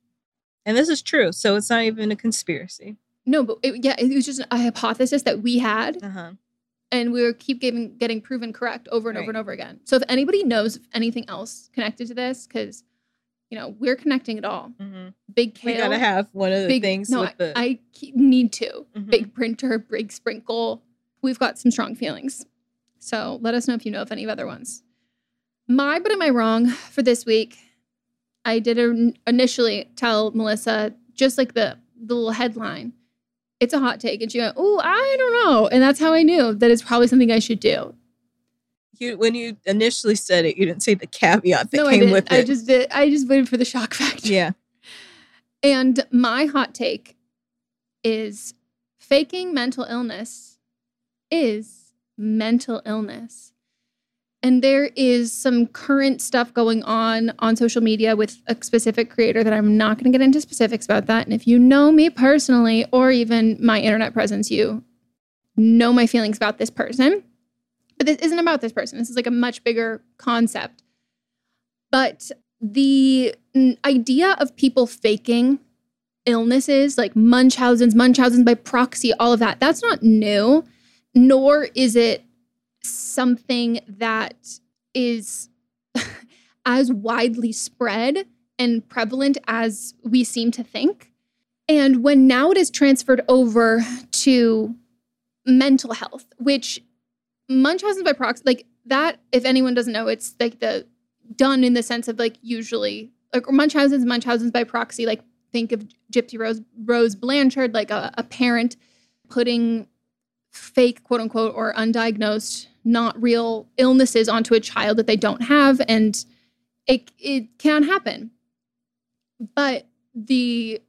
And this is true. So it's not even a conspiracy. No, but it, yeah, it was just a hypothesis that we had, Uh huh. and we were keep getting getting proven correct over and over and over again. So if anybody knows anything else connected to this, because you know we're connecting it all. hmm Big We gotta have one of the big things No, with I, the. I need to Mhm. big printer, big sprinkle. We've got some strong feelings. So let us know if you know of any other ones. My, but am I wrong for this week? I did in- initially tell Melissa just like the the little headline. It's a hot take, and she went, "Oh, I don't know," and that's how I knew that it's probably something I should do. you, when you initially said it, you didn't say the caveat that no, came with it. I just did. I just waited for the shock factor. yeah. And my hot take is faking mental illness is mental illness. And there is some current stuff going on on social media with a specific creator that I'm not going to get into specifics about that. And if you know me personally or even my internet presence, you know my feelings about this person. But this isn't about this person. This is like a much bigger concept. But the idea of people faking illnesses like Munchausen's, Munchausen's by proxy, all of that, that's not new, nor is it something that is as widely spread and prevalent as we seem to think. And when now it is transferred over to mental health, which Munchausen by proxy, like that, if anyone doesn't know, it's like the done in the sense of like usually like Munchausen's, Munchausen's by proxy, like think of Gypsy Rose Rose Blanchard, like a, a parent putting fake quote unquote or undiagnosed, not real illnesses onto a child that they don't have, and it it can happen. But the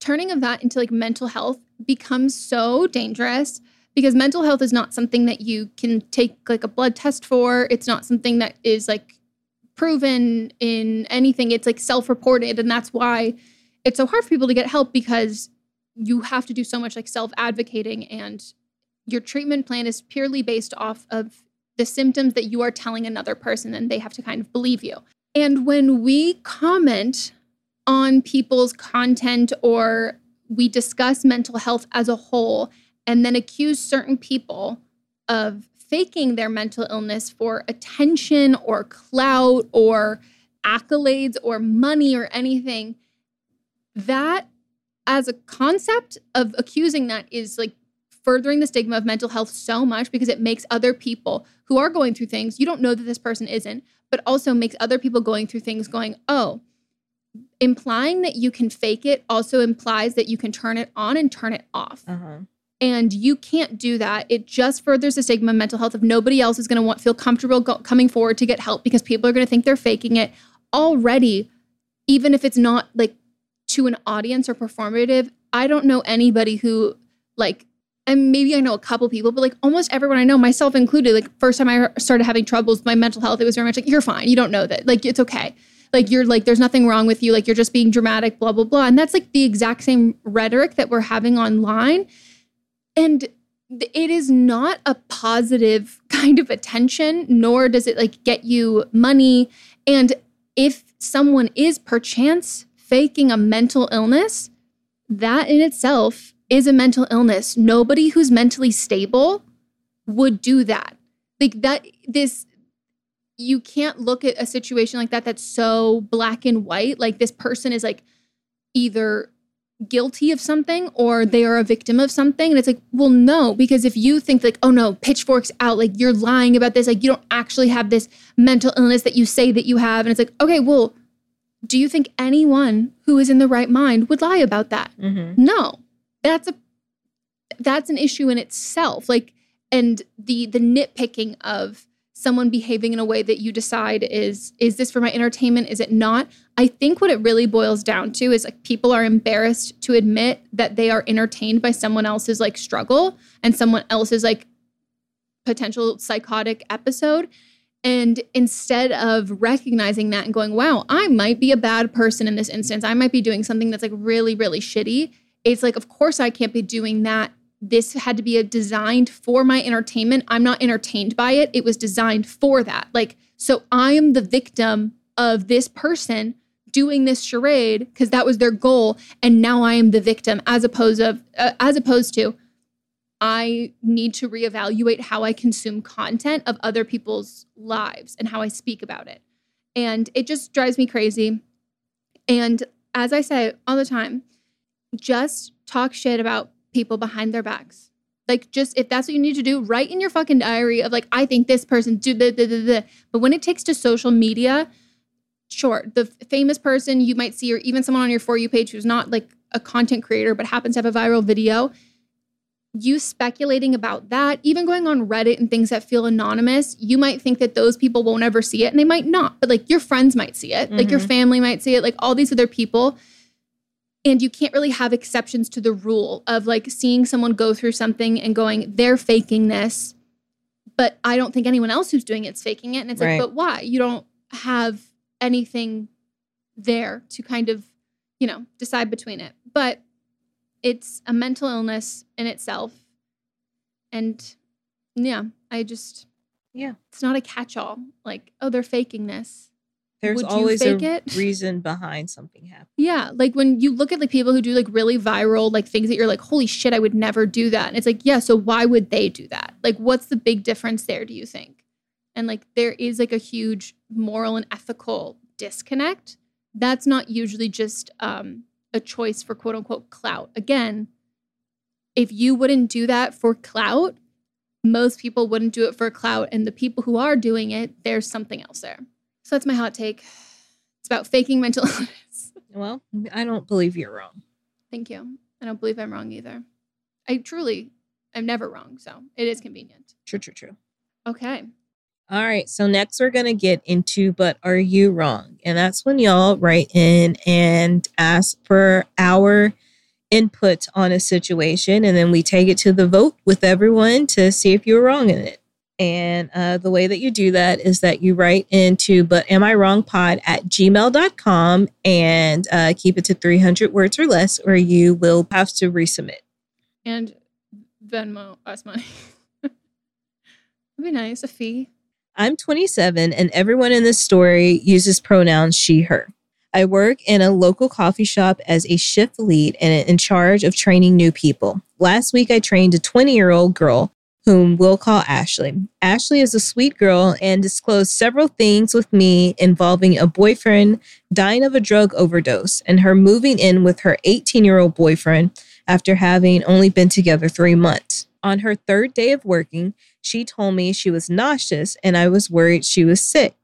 turning of that into like mental health becomes so dangerous because mental health is not something that you can take like a blood test for. It's not something that is like proven in anything. It's like self-reported and that's why it's so hard for people to get help because you have to do so much like self-advocating and your treatment plan is purely based off of the symptoms that you are telling another person and they have to kind of believe you. And when we comment on people's content or we discuss mental health as a whole and then accuse certain people of faking their mental illness for attention or clout or accolades or money or anything, that as a concept of accusing that is like furthering the stigma of mental health so much because it makes other people who are going through things, you don't know that this person isn't, but also makes other people going through things going, oh, implying that you can fake it also implies that you can turn it on and turn it off. Uh-huh. And you can't do that. It just furthers the stigma of mental health if nobody else is going to want feel comfortable go- coming forward to get help because people are going to think they're faking it already, even if it's not like to an audience or performative. I don't know anybody who like and maybe I know a couple people, but like almost everyone I know, myself included, like first time I started having troubles with my mental health, it was very much like, you're fine. You don't know that. Like, it's okay. Like, you're like, there's nothing wrong with you. Like, you're just being dramatic, blah, blah, blah. And that's like the exact same rhetoric that we're having online. And it is not a positive kind of attention, nor does it like get you money. And if someone is perchance faking a mental illness, that in itself is a mental illness. Nobody who's mentally stable would do that. Like that, this, you can't look at a situation like that that's so black and white. Like this person is like either guilty of something or they are a victim of something. And it's like, well, no, because if you think like, oh no, pitchforks out, like you're lying about this, like you don't actually have this mental illness that you say that you have. And it's like, okay, well, do you think anyone who is in the right mind would lie about that? Mm-hmm. No that's a that's an issue in itself like and the the nitpicking of someone behaving in a way that you decide is is this for my entertainment? Is it not? I think what it really boils down to is like people are embarrassed to admit that they are entertained by someone else's like struggle and someone else's like potential psychotic episode. And instead of recognizing that and going wow i might be a bad person in this instance. I might be doing something that's like really really shitty it's like, of course, I can't be doing that. This had to be a designed for my entertainment. I'm not entertained by it. It was designed for that. Like, so I am the victim of this person doing this charade because that was their goal, and now I am the victim, as opposed of uh, as opposed to I need to reevaluate how I consume content of other people's lives and how I speak about it. And it just drives me crazy. And as I say all the time, just talk shit about people behind their backs. Like, just if that's what you need to do, write in your fucking diary of like, I think this person do the the the. But when it takes to social media, sure, the famous person you might see, or even someone on your For You page who's not like a content creator but happens to have a viral video, you speculating about that, even going on Reddit and things that feel anonymous, you might think that those people won't ever see it and they might not, but like your friends might see it, mm-hmm. like your mm-hmm. family might see it, like all these other people and you can't really have exceptions to the rule of like seeing someone go through something and going they're faking this but i don't think anyone else who's doing it's faking it and it's right. like but why? You don't have anything there to kind of you know decide between it. But it's a mental illness in itself. And yeah i just yeah. it's not a catch-all. Like oh they're faking this there's Would always a it? reason behind something happening. Yeah, like when you look at like people who do like really viral like things that you're like, holy shit, I would never do that. And it's like, yeah, so why would they do that? Like, what's the big difference there? Do you think? And like, there is like a huge moral and ethical disconnect. That's not usually just um, a choice for quote unquote clout. Again, if you wouldn't do that for clout, most people wouldn't do it for clout, and the people who are doing it, there's something else there. So that's my hot take. It's about faking mental illness. Well, I don't believe you're wrong. Thank you. I don't believe I'm wrong either. I truly, I'm never wrong. So it is convenient. True, true, true. Okay. All right. So next we're going to get into, but are you wrong? And that's when y'all write in and ask for our input on a situation and then we take it to the vote with everyone to see if you're wrong in it. And uh, the way that you do that is that you write into but am I wrong pod at gmail.com and uh, keep it to 300 words or less, or you will have to resubmit. And Venmo us money. That'd be nice. A fee. I'm 27 and everyone in this story uses pronouns she, her. I work in a local coffee shop as a shift lead and in charge of training new people. Last week, I trained a 20 year old girl whom we'll call Ashley. Ashley is a sweet girl and disclosed several things with me involving a boyfriend dying of a drug overdose and her moving in with her 18 year old boyfriend after having only been together three months. On her third day of working, she told me she was nauseous and I was worried she was sick.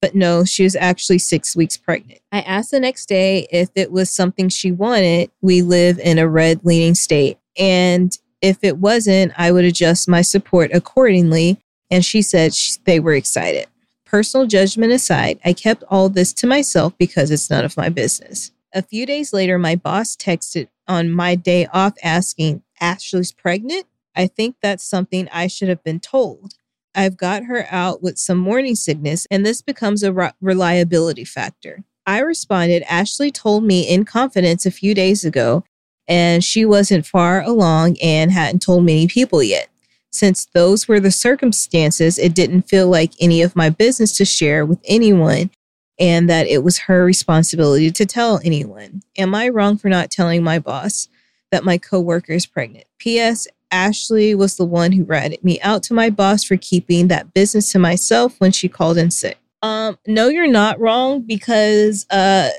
But no, she was actually six weeks pregnant. I asked the next day if it was something she wanted. We live in a red leaning state. And if it wasn't, I would adjust my support accordingly. And she said she, they were excited. Personal judgment aside, I kept all this to myself because it's none of my business. A few days later, my boss texted on my day off asking, Ashley's pregnant? I think that's something I should have been told. I've got her out with some morning sickness, and this becomes a re- reliability factor. I responded, Ashley told me in confidence a few days ago, and she wasn't far along and hadn't told many people yet. Since those were the circumstances, it didn't feel like any of my business to share with anyone, and that it was her responsibility to tell anyone. Am I wrong for not telling my boss that my coworker is pregnant? P.S. Ashley was the one who ratted me out to my boss for keeping that business to myself when she called in sick. Um, no, you're not wrong because uh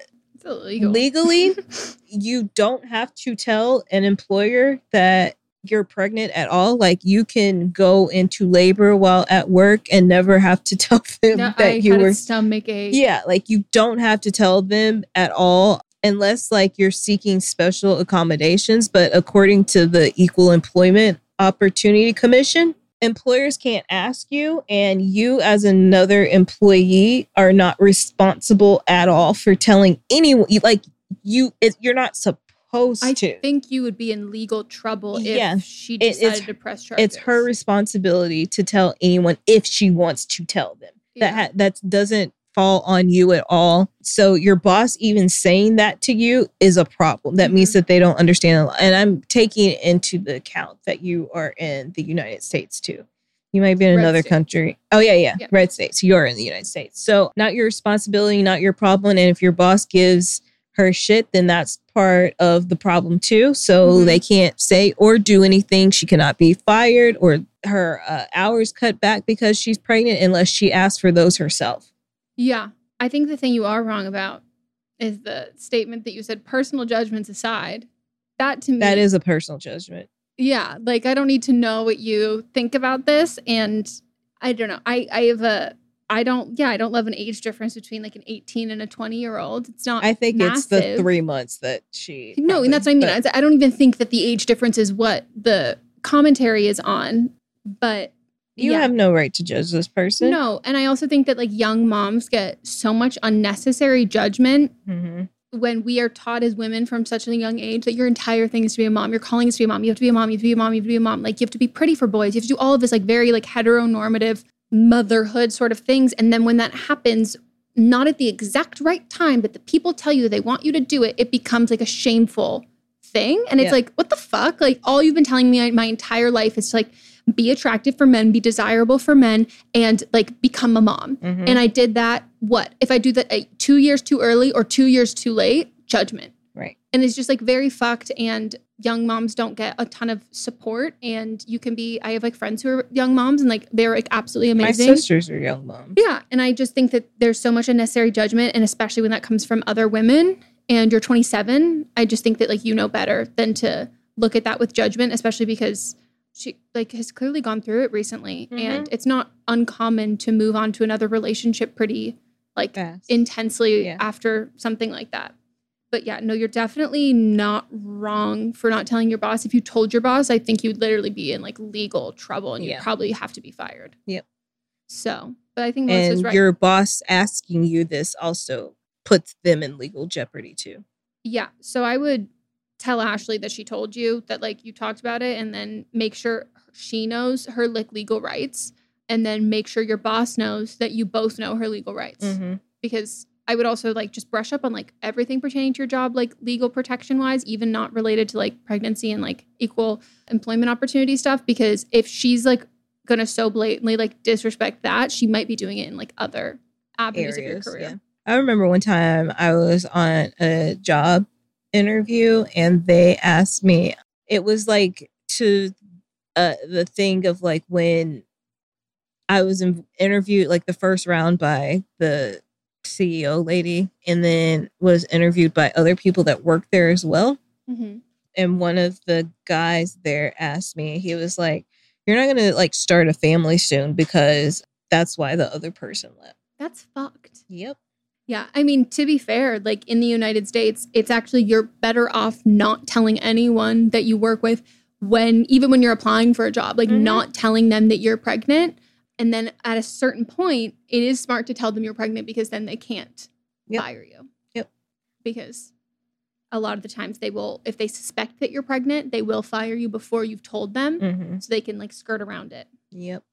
illegal. legally you don't have to tell an employer that you're pregnant at all. Like you can go into labor while at work and never have to tell them No, that I you were stomach ache. yeah, like you don't have to tell them at all unless like you're seeking special accommodations, but according to the Equal Employment Opportunity Commission, employers can't ask you and you as another employee are not responsible at all for telling anyone like you it, you're not supposed I to. think you would be in legal trouble if Yeah, she it- decided to press charges. it's her responsibility to tell anyone if she wants to tell them. Yeah. That ha- that doesn't fall on you at all. So your boss even saying that to you is a problem. That means Mhm. that they don't understand. And I'm taking into the account that you are in the United States too. You might be in Red another state. country. Oh yeah, yeah, Yeah. red states. You're in the United States. So not your responsibility, not your problem. And if your boss gives her shit, then that's part of the problem too. So Mhm. they can't say or do anything. She cannot be fired or her uh, hours cut back because she's pregnant unless she asks for those herself. Yeah. I think the thing you are wrong about is the statement that you said personal judgments aside. That to me That is a personal judgment. yeah, like I don't need to know what you think about this and I don't know. I I have a I don't yeah, I don't love an age difference between like an 18 and a 20 year old. It's not I think it's the three months that she. No, and that's what I mean. I don't even think that the age difference is what the commentary is on, but you yeah. have no right to judge this person. No, and I also think that like young moms get so much unnecessary judgment Mhm. when we are taught as women from such a young age that your entire thing is to be a mom. Your calling is to be a mom. You have to be a mom. You have to be a mom. You have to be a mom. Like you have to be pretty for boys. You have to do all of this like very like heteronormative motherhood sort of things. And then when that happens, not at the exact right time, but the people tell you they want you to do it, it becomes like a shameful thing. And it's Yeah. like, what the fuck? Like all you've been telling me my entire life is to like be attractive for men, be desirable for men, and like become a mom. Mhm. And I did that. What if I do that uh, two years too early or two years too late? Judgment. Right. And it's just like very fucked. And young moms don't get a ton of support. And you can be. I have like friends who are young moms, and like they're like absolutely amazing. My sisters are young moms. Yeah. And I just think that there's so much unnecessary judgment, and especially when that comes from other women. And you're 27. I just think that like you know better than to look at that with judgment, especially because she like has clearly gone through it recently, Mhm. and it's not uncommon to move on to another relationship pretty like Fast. intensely Yeah. after something like that. But yeah, no, you're definitely not wrong for not telling your boss. If you told your boss, I think you'd literally be in like legal trouble and you'd probably have to be fired. Yep. So, but I think Melissa's and right. your boss asking you this also puts them in legal jeopardy too. yeah. So I would tell Ashley that she told you that like you talked about it and then make sure she knows her like legal rights and then make sure your boss knows that you both know her legal rights Mhm. because I would also like just brush up on like everything pertaining to your job like legal protection wise even not related to like pregnancy and like equal employment opportunity stuff because if she's like going to so blatantly like disrespect that she might be doing it in like other avenues Areas, of your career. yeah. I remember one time I was on a job interview and they asked me, it was like to uh, the thing of like when I was in, interviewed, like the first round by the CEO lady, and then was interviewed by other people that worked there as well. Mhm. And one of the guys there asked me, he was like, You're not going to like start a family soon because that's why the other person left. That's fucked. Yep. Yeah, I mean, to be fair, like in the United States, it's actually you're better off not telling anyone that you work with when even when you're applying for a job, like Mhm. not telling them that you're pregnant. And then at a certain point, it is smart to tell them you're pregnant because then they can't Yep. fire you. Yep. Because a lot of the times they will if they suspect that you're pregnant, they will fire you before you've told them Mm-hmm. so they can like skirt around it. Yep.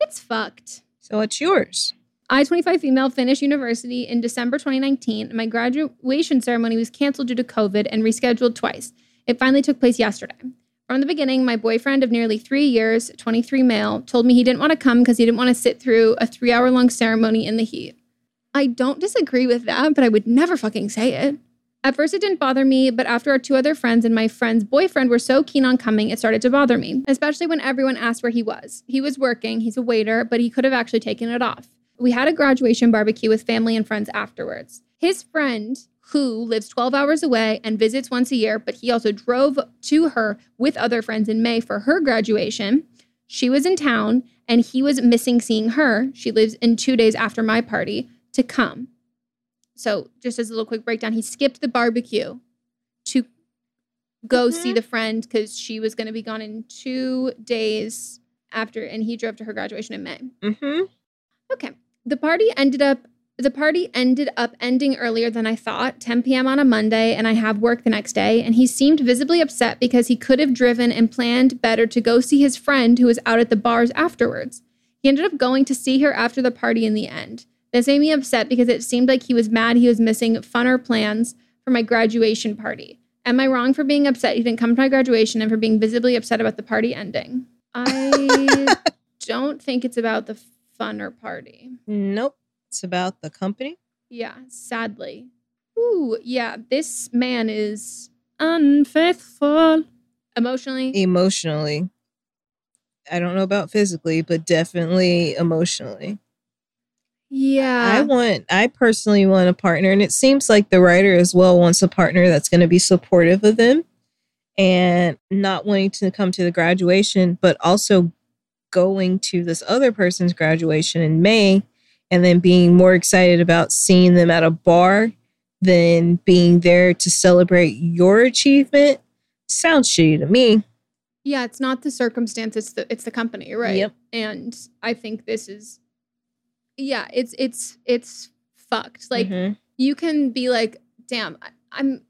It's fucked. So it's yours? I, 25 female, finished university in December 2019. and My graduation ceremony was canceled due to COVID and rescheduled twice. It finally took place yesterday. From the beginning, my boyfriend of nearly three years, 23 male, told me he didn't want to come because he didn't want to sit through a three hour long ceremony in the heat. I don't disagree with that, but I would never fucking say it. At first, it didn't bother me, but after our two other friends and my friend's boyfriend were so keen on coming, it started to bother me, especially when everyone asked where he was. He was working, he's a waiter, but he could have actually taken it off. We had a graduation barbecue with family and friends afterwards. His friend, who lives 12 hours away and visits once a year, but he also drove to her with other friends in May for her graduation. She was in town and he was missing seeing her. She lives in two days after my party to come. So, just as a little quick breakdown, he skipped the barbecue to go see the friend because she was going to be gone in two days after, and he drove to her graduation in May. Mm-hmm. Okay. The party ended up the party ended up ending earlier than I thought, 10 p.m. on a Monday, and I have work the next day. And he seemed visibly upset because he could have driven and planned better to go see his friend who was out at the bars afterwards. He ended up going to see her after the party in the end. This made me upset because it seemed like he was mad he was missing funner plans for my graduation party. Am I wrong for being upset he didn't come to my graduation and for being visibly upset about the party ending? I don't think it's about the funner party. Nope. It's about the company. Yeah, sadly. Ooh, yeah, this man is unfaithful emotionally. Emotionally. I don't know about physically, but definitely emotionally. Yeah. I want I personally want a partner and it seems like the writer as well wants a partner that's going to be supportive of them and not wanting to come to the graduation but also going to this other person's graduation in May and then being more excited about seeing them at a bar than being there to celebrate your achievement sounds shitty to me. Yeah, it's not the circumstance, it's the it's the company, right? Yep. And I think this is yeah, it's it's it's fucked. Like Mhm. you can be like, damn, I, I'm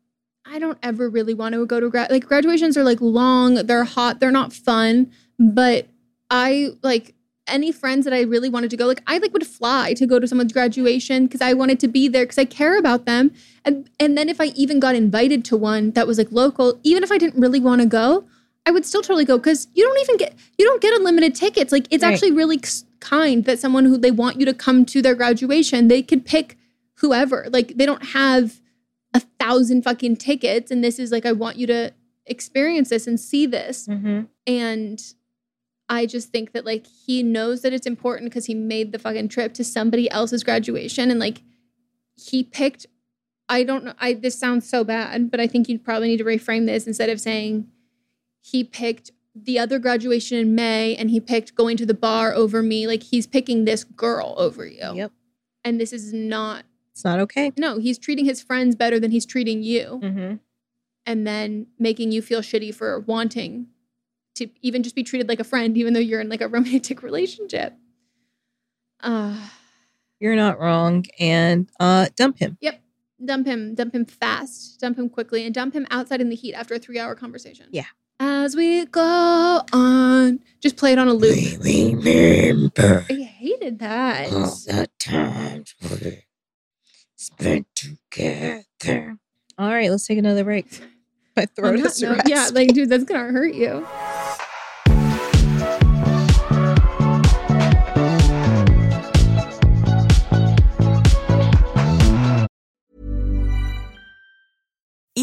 I don't ever really want to go to grad like graduations are like long, they're hot, they're not fun, but I like any friends that I really wanted to go, like I like would fly to go to someone's graduation because I wanted to be there because I care about them. And and then if I even got invited to one that was like local, even if I didn't really want to go, I would still totally go because you don't even get you don't get unlimited tickets. Like it's Right. actually really kind that someone who they want you to come to their graduation, they could pick whoever. Like they don't have a thousand fucking tickets, and this is like I want you to experience this and see this. Mhm. And I just think that like he knows that it's important because he made the fucking trip to somebody else's graduation and like he picked I don't know I this sounds so bad, but I think you probably need to reframe this instead of saying he picked the other graduation in May and he picked going to the bar over me. Like he's picking this girl over you. Yep. And this is not It's not okay. no, he's treating his friends better than he's treating you Mhm. and then making you feel shitty for wanting to even just be treated like a friend, even though you're in like a romantic relationship. Uh, You're not wrong and uh dump him. Yep. Dump him, dump him fast, dump him quickly, and dump him outside in the heat after a three hour conversation. Yeah. As we go on, just play it on a loop. We remember I hated that. all the times we spent together. All right, let's take another break. My throat is note, yeah, like, dude, that's gonna hurt you.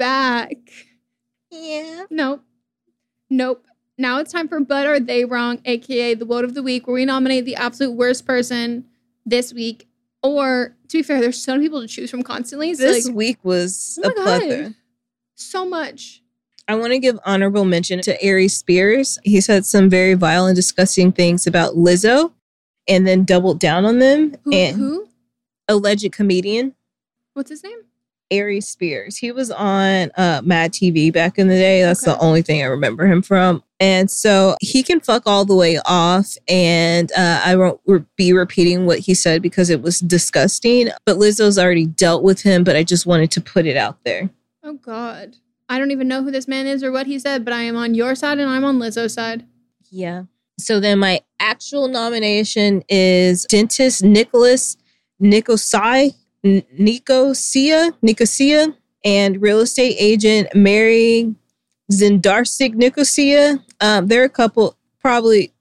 Back. Yeah. Nope. Nope. Now it's time for But Are They Wrong, aka the Vote of the Week, where we nominate the absolute worst person this week. Or, to be fair, there's so many people to choose from constantly. So, This like, week was oh a my God. plethora. so much. I want to give honorable mention to Ari Spears. He said some very vile and disgusting things about Lizzo and then doubled down on them. Who? and who? alleged comedian What's his name? Aries Spears. He was on uh, Mad TV back in the day. That's the only thing I remember him from. And so he can fuck all the way off. And uh, I won't re- be repeating what he said because it was disgusting. But Lizzo's already dealt with him, but I just wanted to put it out there. Oh, God. I don't even know who this man is or what he said, but I am on your side and I'm on Lizzo's side. Yeah. So then my actual nomination is dentist Nicholas Nicosai Nicosia Nicosia and real estate agent Mary Zindarsic Nicosia. Um, there are a couple probably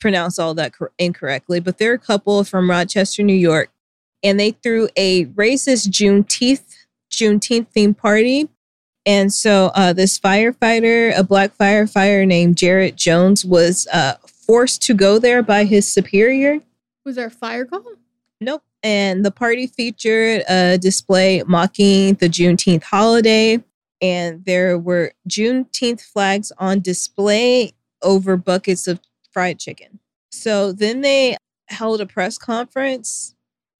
pronounce all that cor- incorrectly, but there are a couple from Rochester, New York, and they threw a racist Juneteenth Juneteenth themed party. And so uh, this firefighter, a black firefighter named Jarrett Jones, was uh, forced to go there by his superior. Was there a fire call? Nope. And the party featured a display mocking the Juneteenth holiday. And there were Juneteenth flags on display over buckets of fried chicken. So then they held a press conference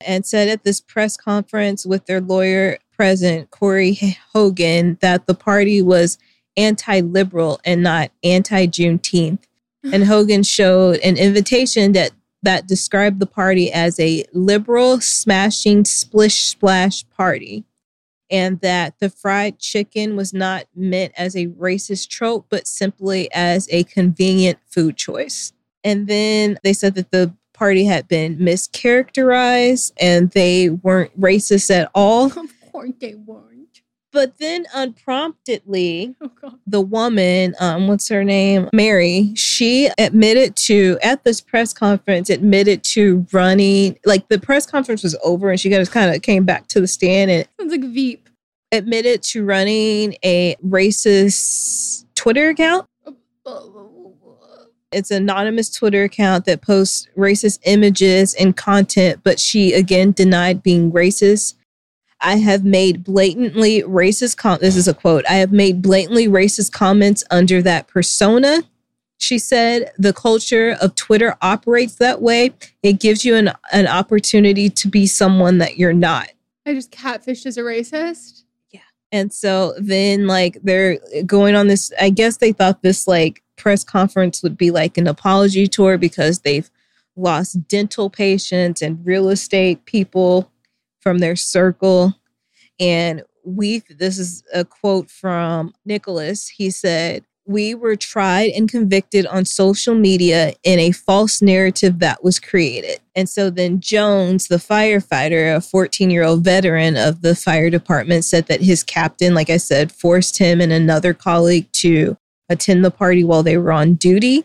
and said at this press conference with their lawyer present, Corey Hogan, that the party was anti liberal and not anti Juneteenth. And Hogan showed an invitation that that described the party as a liberal smashing splish splash party and that the fried chicken was not meant as a racist trope but simply as a convenient food choice and then they said that the party had been mischaracterized and they weren't racist at all Of course they weren't. But then unpromptedly Oh, the woman, um, what's her name? Mary, she admitted to, at this press conference, admitted to running, like the press conference was over and she just kind of came back to the stand and Sounds like Veep. admitted to running a racist Twitter account. It's an anonymous Twitter account that posts racist images and content, but she again denied being racist. I have made blatantly racist com- this is a quote. I have made blatantly racist comments under that persona. She said the culture of Twitter operates that way. It gives you an, an opportunity to be someone that you're not. I just catfished as a racist. Yeah. And so then like they're going on this I guess they thought this like press conference would be like an apology tour because they've lost dental patients and real estate people from their circle and we this is a quote from Nicholas. He said, "We were tried and convicted on social media in a false narrative that was created." And so then Jones, the firefighter, a 14-year-old veteran of the fire department, said that his captain, like I said, forced him and another colleague to attend the party while they were on duty.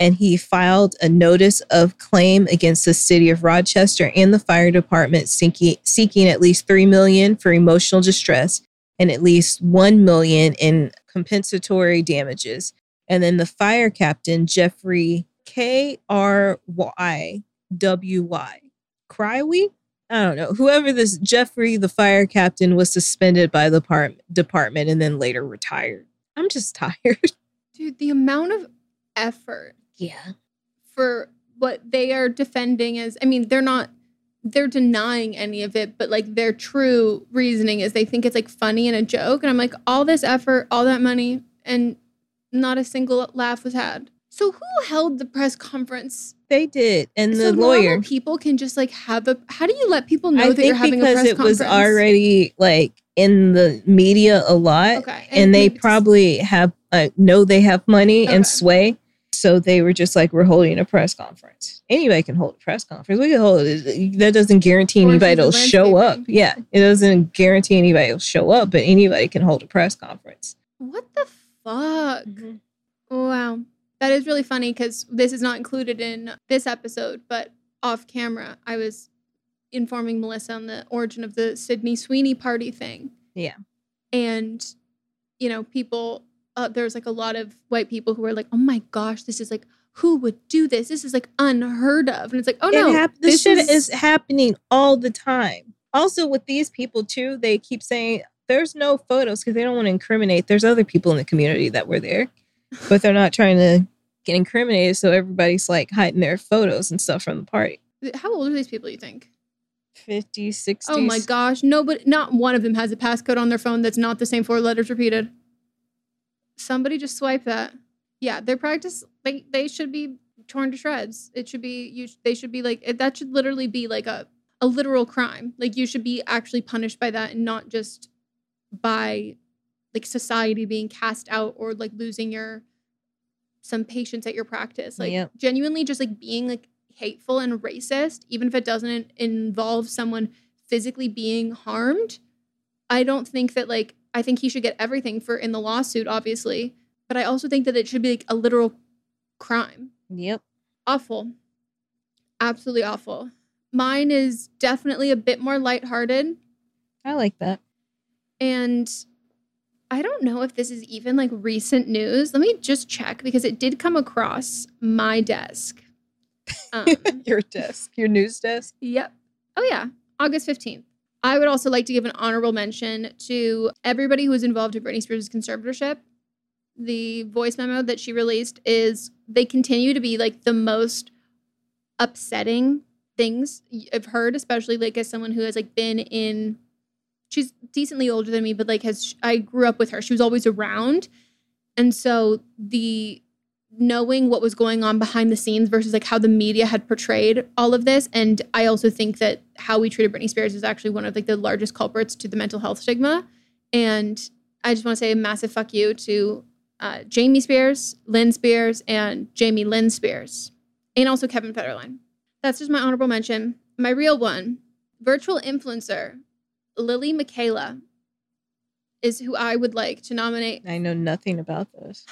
And he filed a notice of claim against the city of Rochester and the fire department seeking, seeking at least 3 million for emotional distress and at least 1 million in compensatory damages. And then the fire captain, Jeffrey K R Y W Y, Crywee? I don't know. Whoever this Jeffrey, the fire captain, was suspended by the par- department and then later retired. I'm just tired. Dude, the amount of effort Yeah. for what they are defending as I mean, they're not they're denying any of it, but like their true reasoning is they think it's like funny and a joke. And I'm like, all this effort, all that money, and not a single laugh was had. So who held the press conference? They did. And the so lawyer. people can just like have a how do you let people know I that you're think having a because it was already like in the media a lot. Okay. and they probably have uh, know they have money Okay. and sway. So they were just like, we're holding a press conference. Anybody can hold a press conference. We can hold it. That doesn't guarantee Or anybody if will show up. Yeah, it doesn't guarantee anybody will show up, but anybody can hold a press conference. What the fuck? Wow. That is really funny because this is not included in this episode, but off camera, I was informing Melissa on the origin of the Sydney Sweeney party thing. Yeah. And, you know, people, uh, there's like a lot of white people who are like, oh my gosh, this is like, who would do this? This is like unheard of. And it's like, oh no. hap- this, shit is, happening all the time. Also, with these people too, they keep saying there's no photos because they don't want to incriminate. There's other people in the community that were there, but they're not trying to get incriminated. So everybody's like hiding their photos and stuff from the party. How old are these people, you think? 50s, 60s. Oh my gosh, nobody, not one of them has a passcode on their phone that's not the same four letters repeated. Somebody just swipe that. Yeah, their practice, they they should be torn to shreds. It should be you. They should be like it, that. Should literally be like a a literal crime. Like you should be actually punished by that, and not just by like society being cast out or like losing your some patience at your practice. Like Yep. genuinely, just like being like hateful and racist, even if it doesn't involve someone physically being harmed. I don't think that like I think he should get everything for in the lawsuit, obviously, but I also think that it should be like a literal crime. Yep. Awful, absolutely awful. Mine is definitely a bit more lighthearted, I like that. and I don't know if this is even like recent news. Let me just check because it did come across my desk. Um, your desk, your news desk. Yep. Oh, yeah. August 15th. I would also like to give an honorable mention to everybody who was involved in Britney Spears' conservatorship. The voice memo that she released is they continue to be like the most upsetting things I've heard, especially like as someone who has like been in she's decently older than me, but like has I grew up with her. She was always around. And so the knowing what was going on behind the scenes versus like how the media had portrayed all of this. And i also think that how we treated britney spears is actually one of like the largest culprits to the mental health stigma. And i just want to say a massive fuck you to uh, jamie spears lynne spears and jamie lynn spears and also kevin federline. That's just my honorable mention. My real one virtual influencer lil miquela is who i would like to nominate. I know nothing about this.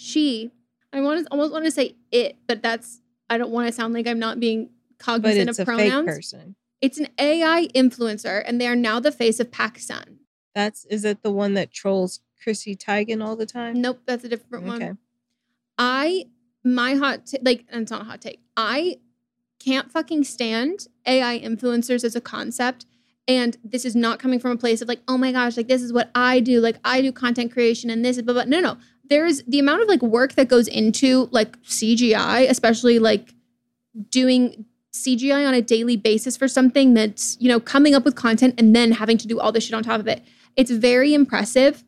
She i want to almost want to say it but that's i don't want to sound like i'm not being cognizant it's of a pronouns fake person. it's an ai influencer and they are now the face of pacsun That's is it the one that trolls Chrissy Teigen all the time? nope that's a different Okay. one i my hot t- like and it's not a hot take i can't fucking stand ai influencers as a concept and this is not coming from a place of like oh my gosh like this is what i do like i do content creation and this is blah blah no no there's the amount of like work that goes into like cgi especially like doing CGI on a daily basis for something that's, you know, coming up with content and then having to do all this shit on top of it. It's very impressive.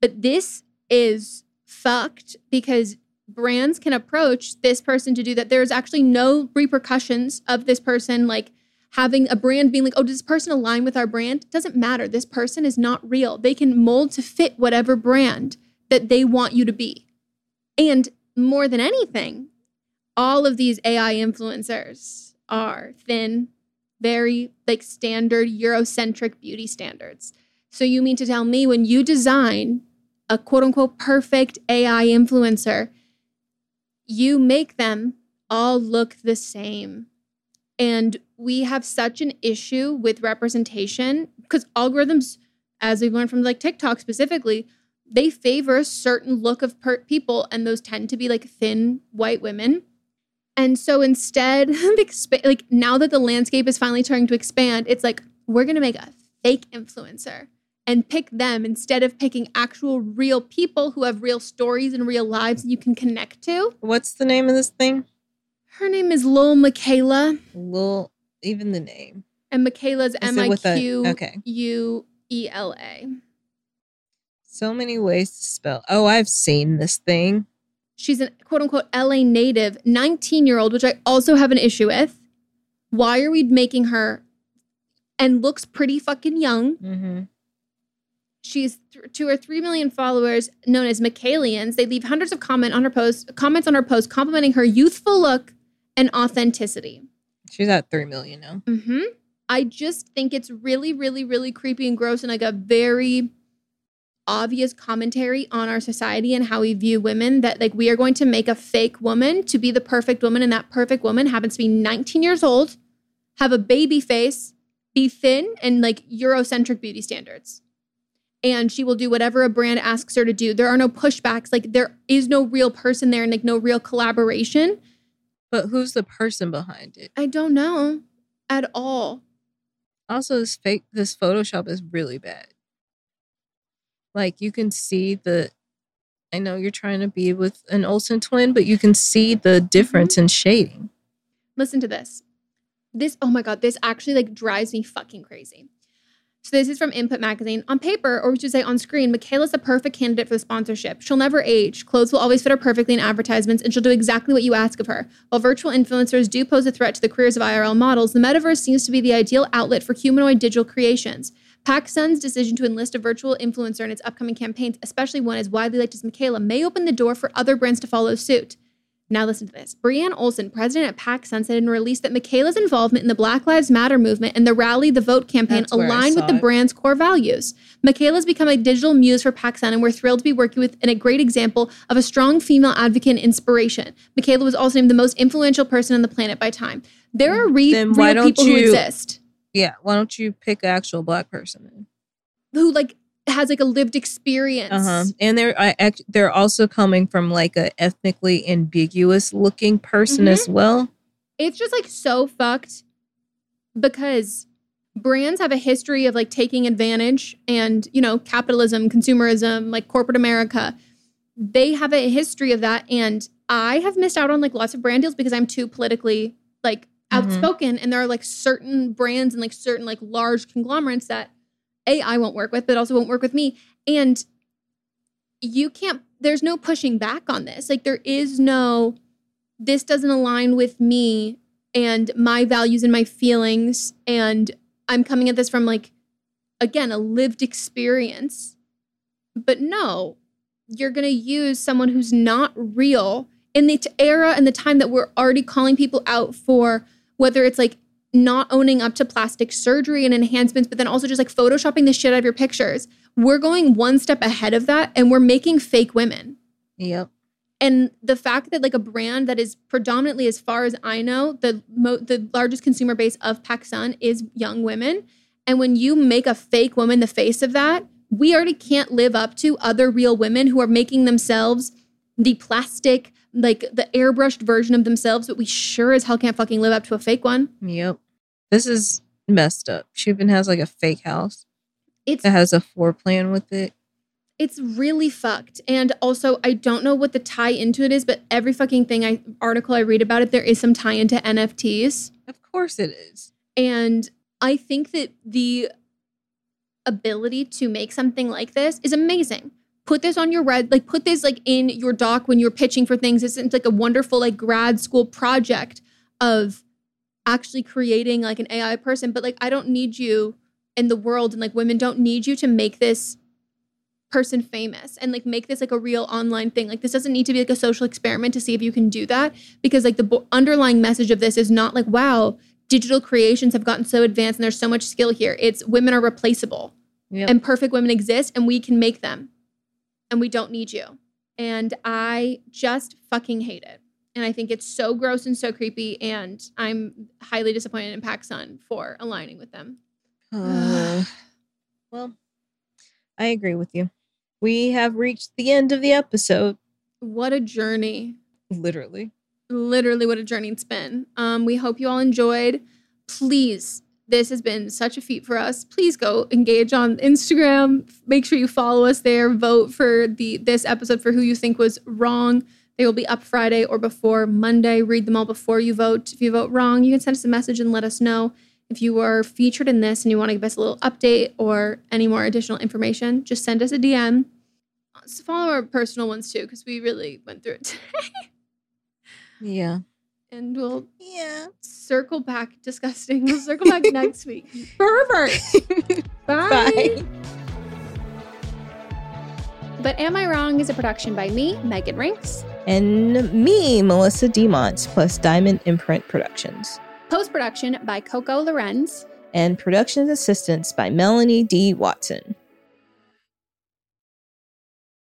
But this is fucked because brands can approach this person to do that. There's actually no repercussions of this person like having a brand being like, oh, does this person align with our brand? Doesn't matter. This person is not real. They can mold to fit whatever brand that they want you to be. And more than anything, all of these AI influencers are thin, very like standard Eurocentric beauty standards. So you mean to tell me when you design a quote unquote perfect AI influencer, you make them all look the same. And we have such an issue with representation because algorithms, as we've learned from like TikTok specifically, they favor a certain look of per- people, and those tend to be like thin white women. And so instead of exp- like now that the landscape is finally starting to expand, it's like we're gonna make a fake influencer and pick them instead of picking actual real people who have real stories and real lives that you can connect to. What's the name of this thing? Her name is Lil Miquela, Lil, even the name. and Miquela's M I Q. U E L A. So many ways to spell. Oh, I've seen this thing. She's a quote unquote LA native, 19 year old, which I also have an issue with. Why are we making her and looks pretty fucking young? Mm-hmm. She's th- two or three million followers, known as Michaelians. They leave hundreds of comment on her post, comments on her post, complimenting her youthful look and authenticity. She's at three million now. hmm I just think it's really, really, really creepy and gross and like a very obvious commentary on our society and how we view women that like we are going to make a fake woman to be the perfect woman and that perfect woman happens to be 19 years old, have a baby face, be thin and like Eurocentric beauty standards. And she will do whatever a brand asks her to do. There are no pushbacks. Like there is no real person there and like no real collaboration. But who's the person behind it? I don't know at all. Also, this fake, this Photoshop is really bad. Like you can see the. I know you're trying to be with an Olsen twin, but you can see the difference mm-hmm. in shading. listen to this. This, oh my God, this actually like drives me fucking crazy. So this is from Input Magazine. On paper, or we should say on screen, Miquela's the perfect candidate for the sponsorship. She'll never age. Clothes will always fit her perfectly in advertisements, and she'll do exactly what you ask of her. While virtual influencers do pose a threat to the careers of IRL models, the metaverse seems to be the ideal outlet for humanoid digital creations. PacSun's decision to enlist a virtual influencer in its upcoming campaigns, especially one as widely liked as Miquela, may open the door for other brands to follow suit. Now listen to this. Brieane Olson, president at PacSun, said in a release that Miquela's involvement in the Black Lives Matter movement and the Rally the Vote campaign That's aligned with the it. brand's core values. Miquela's become a digital muse for PacSun, and we're thrilled to be working with and a great example of a strong female advocate and inspiration. Miquela was also named the most influential person on the planet by Time. There are re- real people who exist Yeah, why don't you pick an actual black person? Then? who like has like a lived experience. Uh huh. And they're I, act- they're also coming from like a ethnically ambiguous looking person as well. it's just like so fucked because brands have a history of like taking advantage and you know capitalism consumerism like corporate america they have a history of that and i have missed out on like lots of brand deals because i'm too politically like Mhm. outspoken and there are like certain brands and like certain like large conglomerates that a i won't work with but also won't work with me. And you can't there's no pushing back on this. Like there is no this doesn't align with me and my values and my feelings. And i'm coming at this from like again a lived experience. But no you're going to use someone who's not real in the era and the time that we're already calling people out for whether it's like not owning up to plastic surgery and enhancements but then also just like photoshopping the shit out of your pictures. We're going one step ahead of that and we're making fake women. Yep. and the fact that like a brand that is predominantly as far as i know the mo- the largest consumer base of PacSun is young women. And when you make a fake woman the face of that we already can't live up to other real women who are making themselves the plastic like the airbrushed version of themselves but we sure as hell can't fucking live up to a fake one Yep. This is messed up. She even has like a fake house it's that has a floor plan with it. it's really fucked and also i don't know what the tie into it is but every fucking thing i article i read about it there is some tie into nfts Of course it is. And I think that the ability to make something like this is amazing. Put this on your red, like put this like in your doc when you're pitching for things. It's, it's like a wonderful like grad school project of actually creating like an AI person. But like I don't need you in the world and like women don't need you to make this person famous and like make this like a real online thing. Like this doesn't need to be like a social experiment to see if you can do that because like the bo- underlying message of this is not like wow, digital creations have gotten so advanced and there's so much skill here. It's women are replaceable Yep. and perfect women exist and we can make them and we don't need you. And I just fucking hate it. And I think it's so gross and so creepy. And I'm highly disappointed in PacSun for aligning with them. Uh, well, I agree with you. We have reached the end of the episode. What a journey. Literally. literally what a journey it's been. Um, we hope you all enjoyed. Please, this has been such a feat for us. Please go engage on Instagram. Make sure you follow us there. Vote for the this episode for who you think was wrong. They will be up Friday or before Monday. Read them all before you vote. If you vote wrong, you can send us a message and let us know. If you were featured in this and you want to give us a little update or any more additional information, just send us a DM. Follow our personal ones too, because we really went through it today. Yeah. And we'll Yeah. circle back disgusting. We'll circle back next week. Pervert. Bye. Bye. But Am I Wrong is a production by me, Megan Rinks. And me, Melissa Demont, plus Diamond Imprint Productions. Post production by Coco Lorenz. And production assistance by Melanie D. Watson.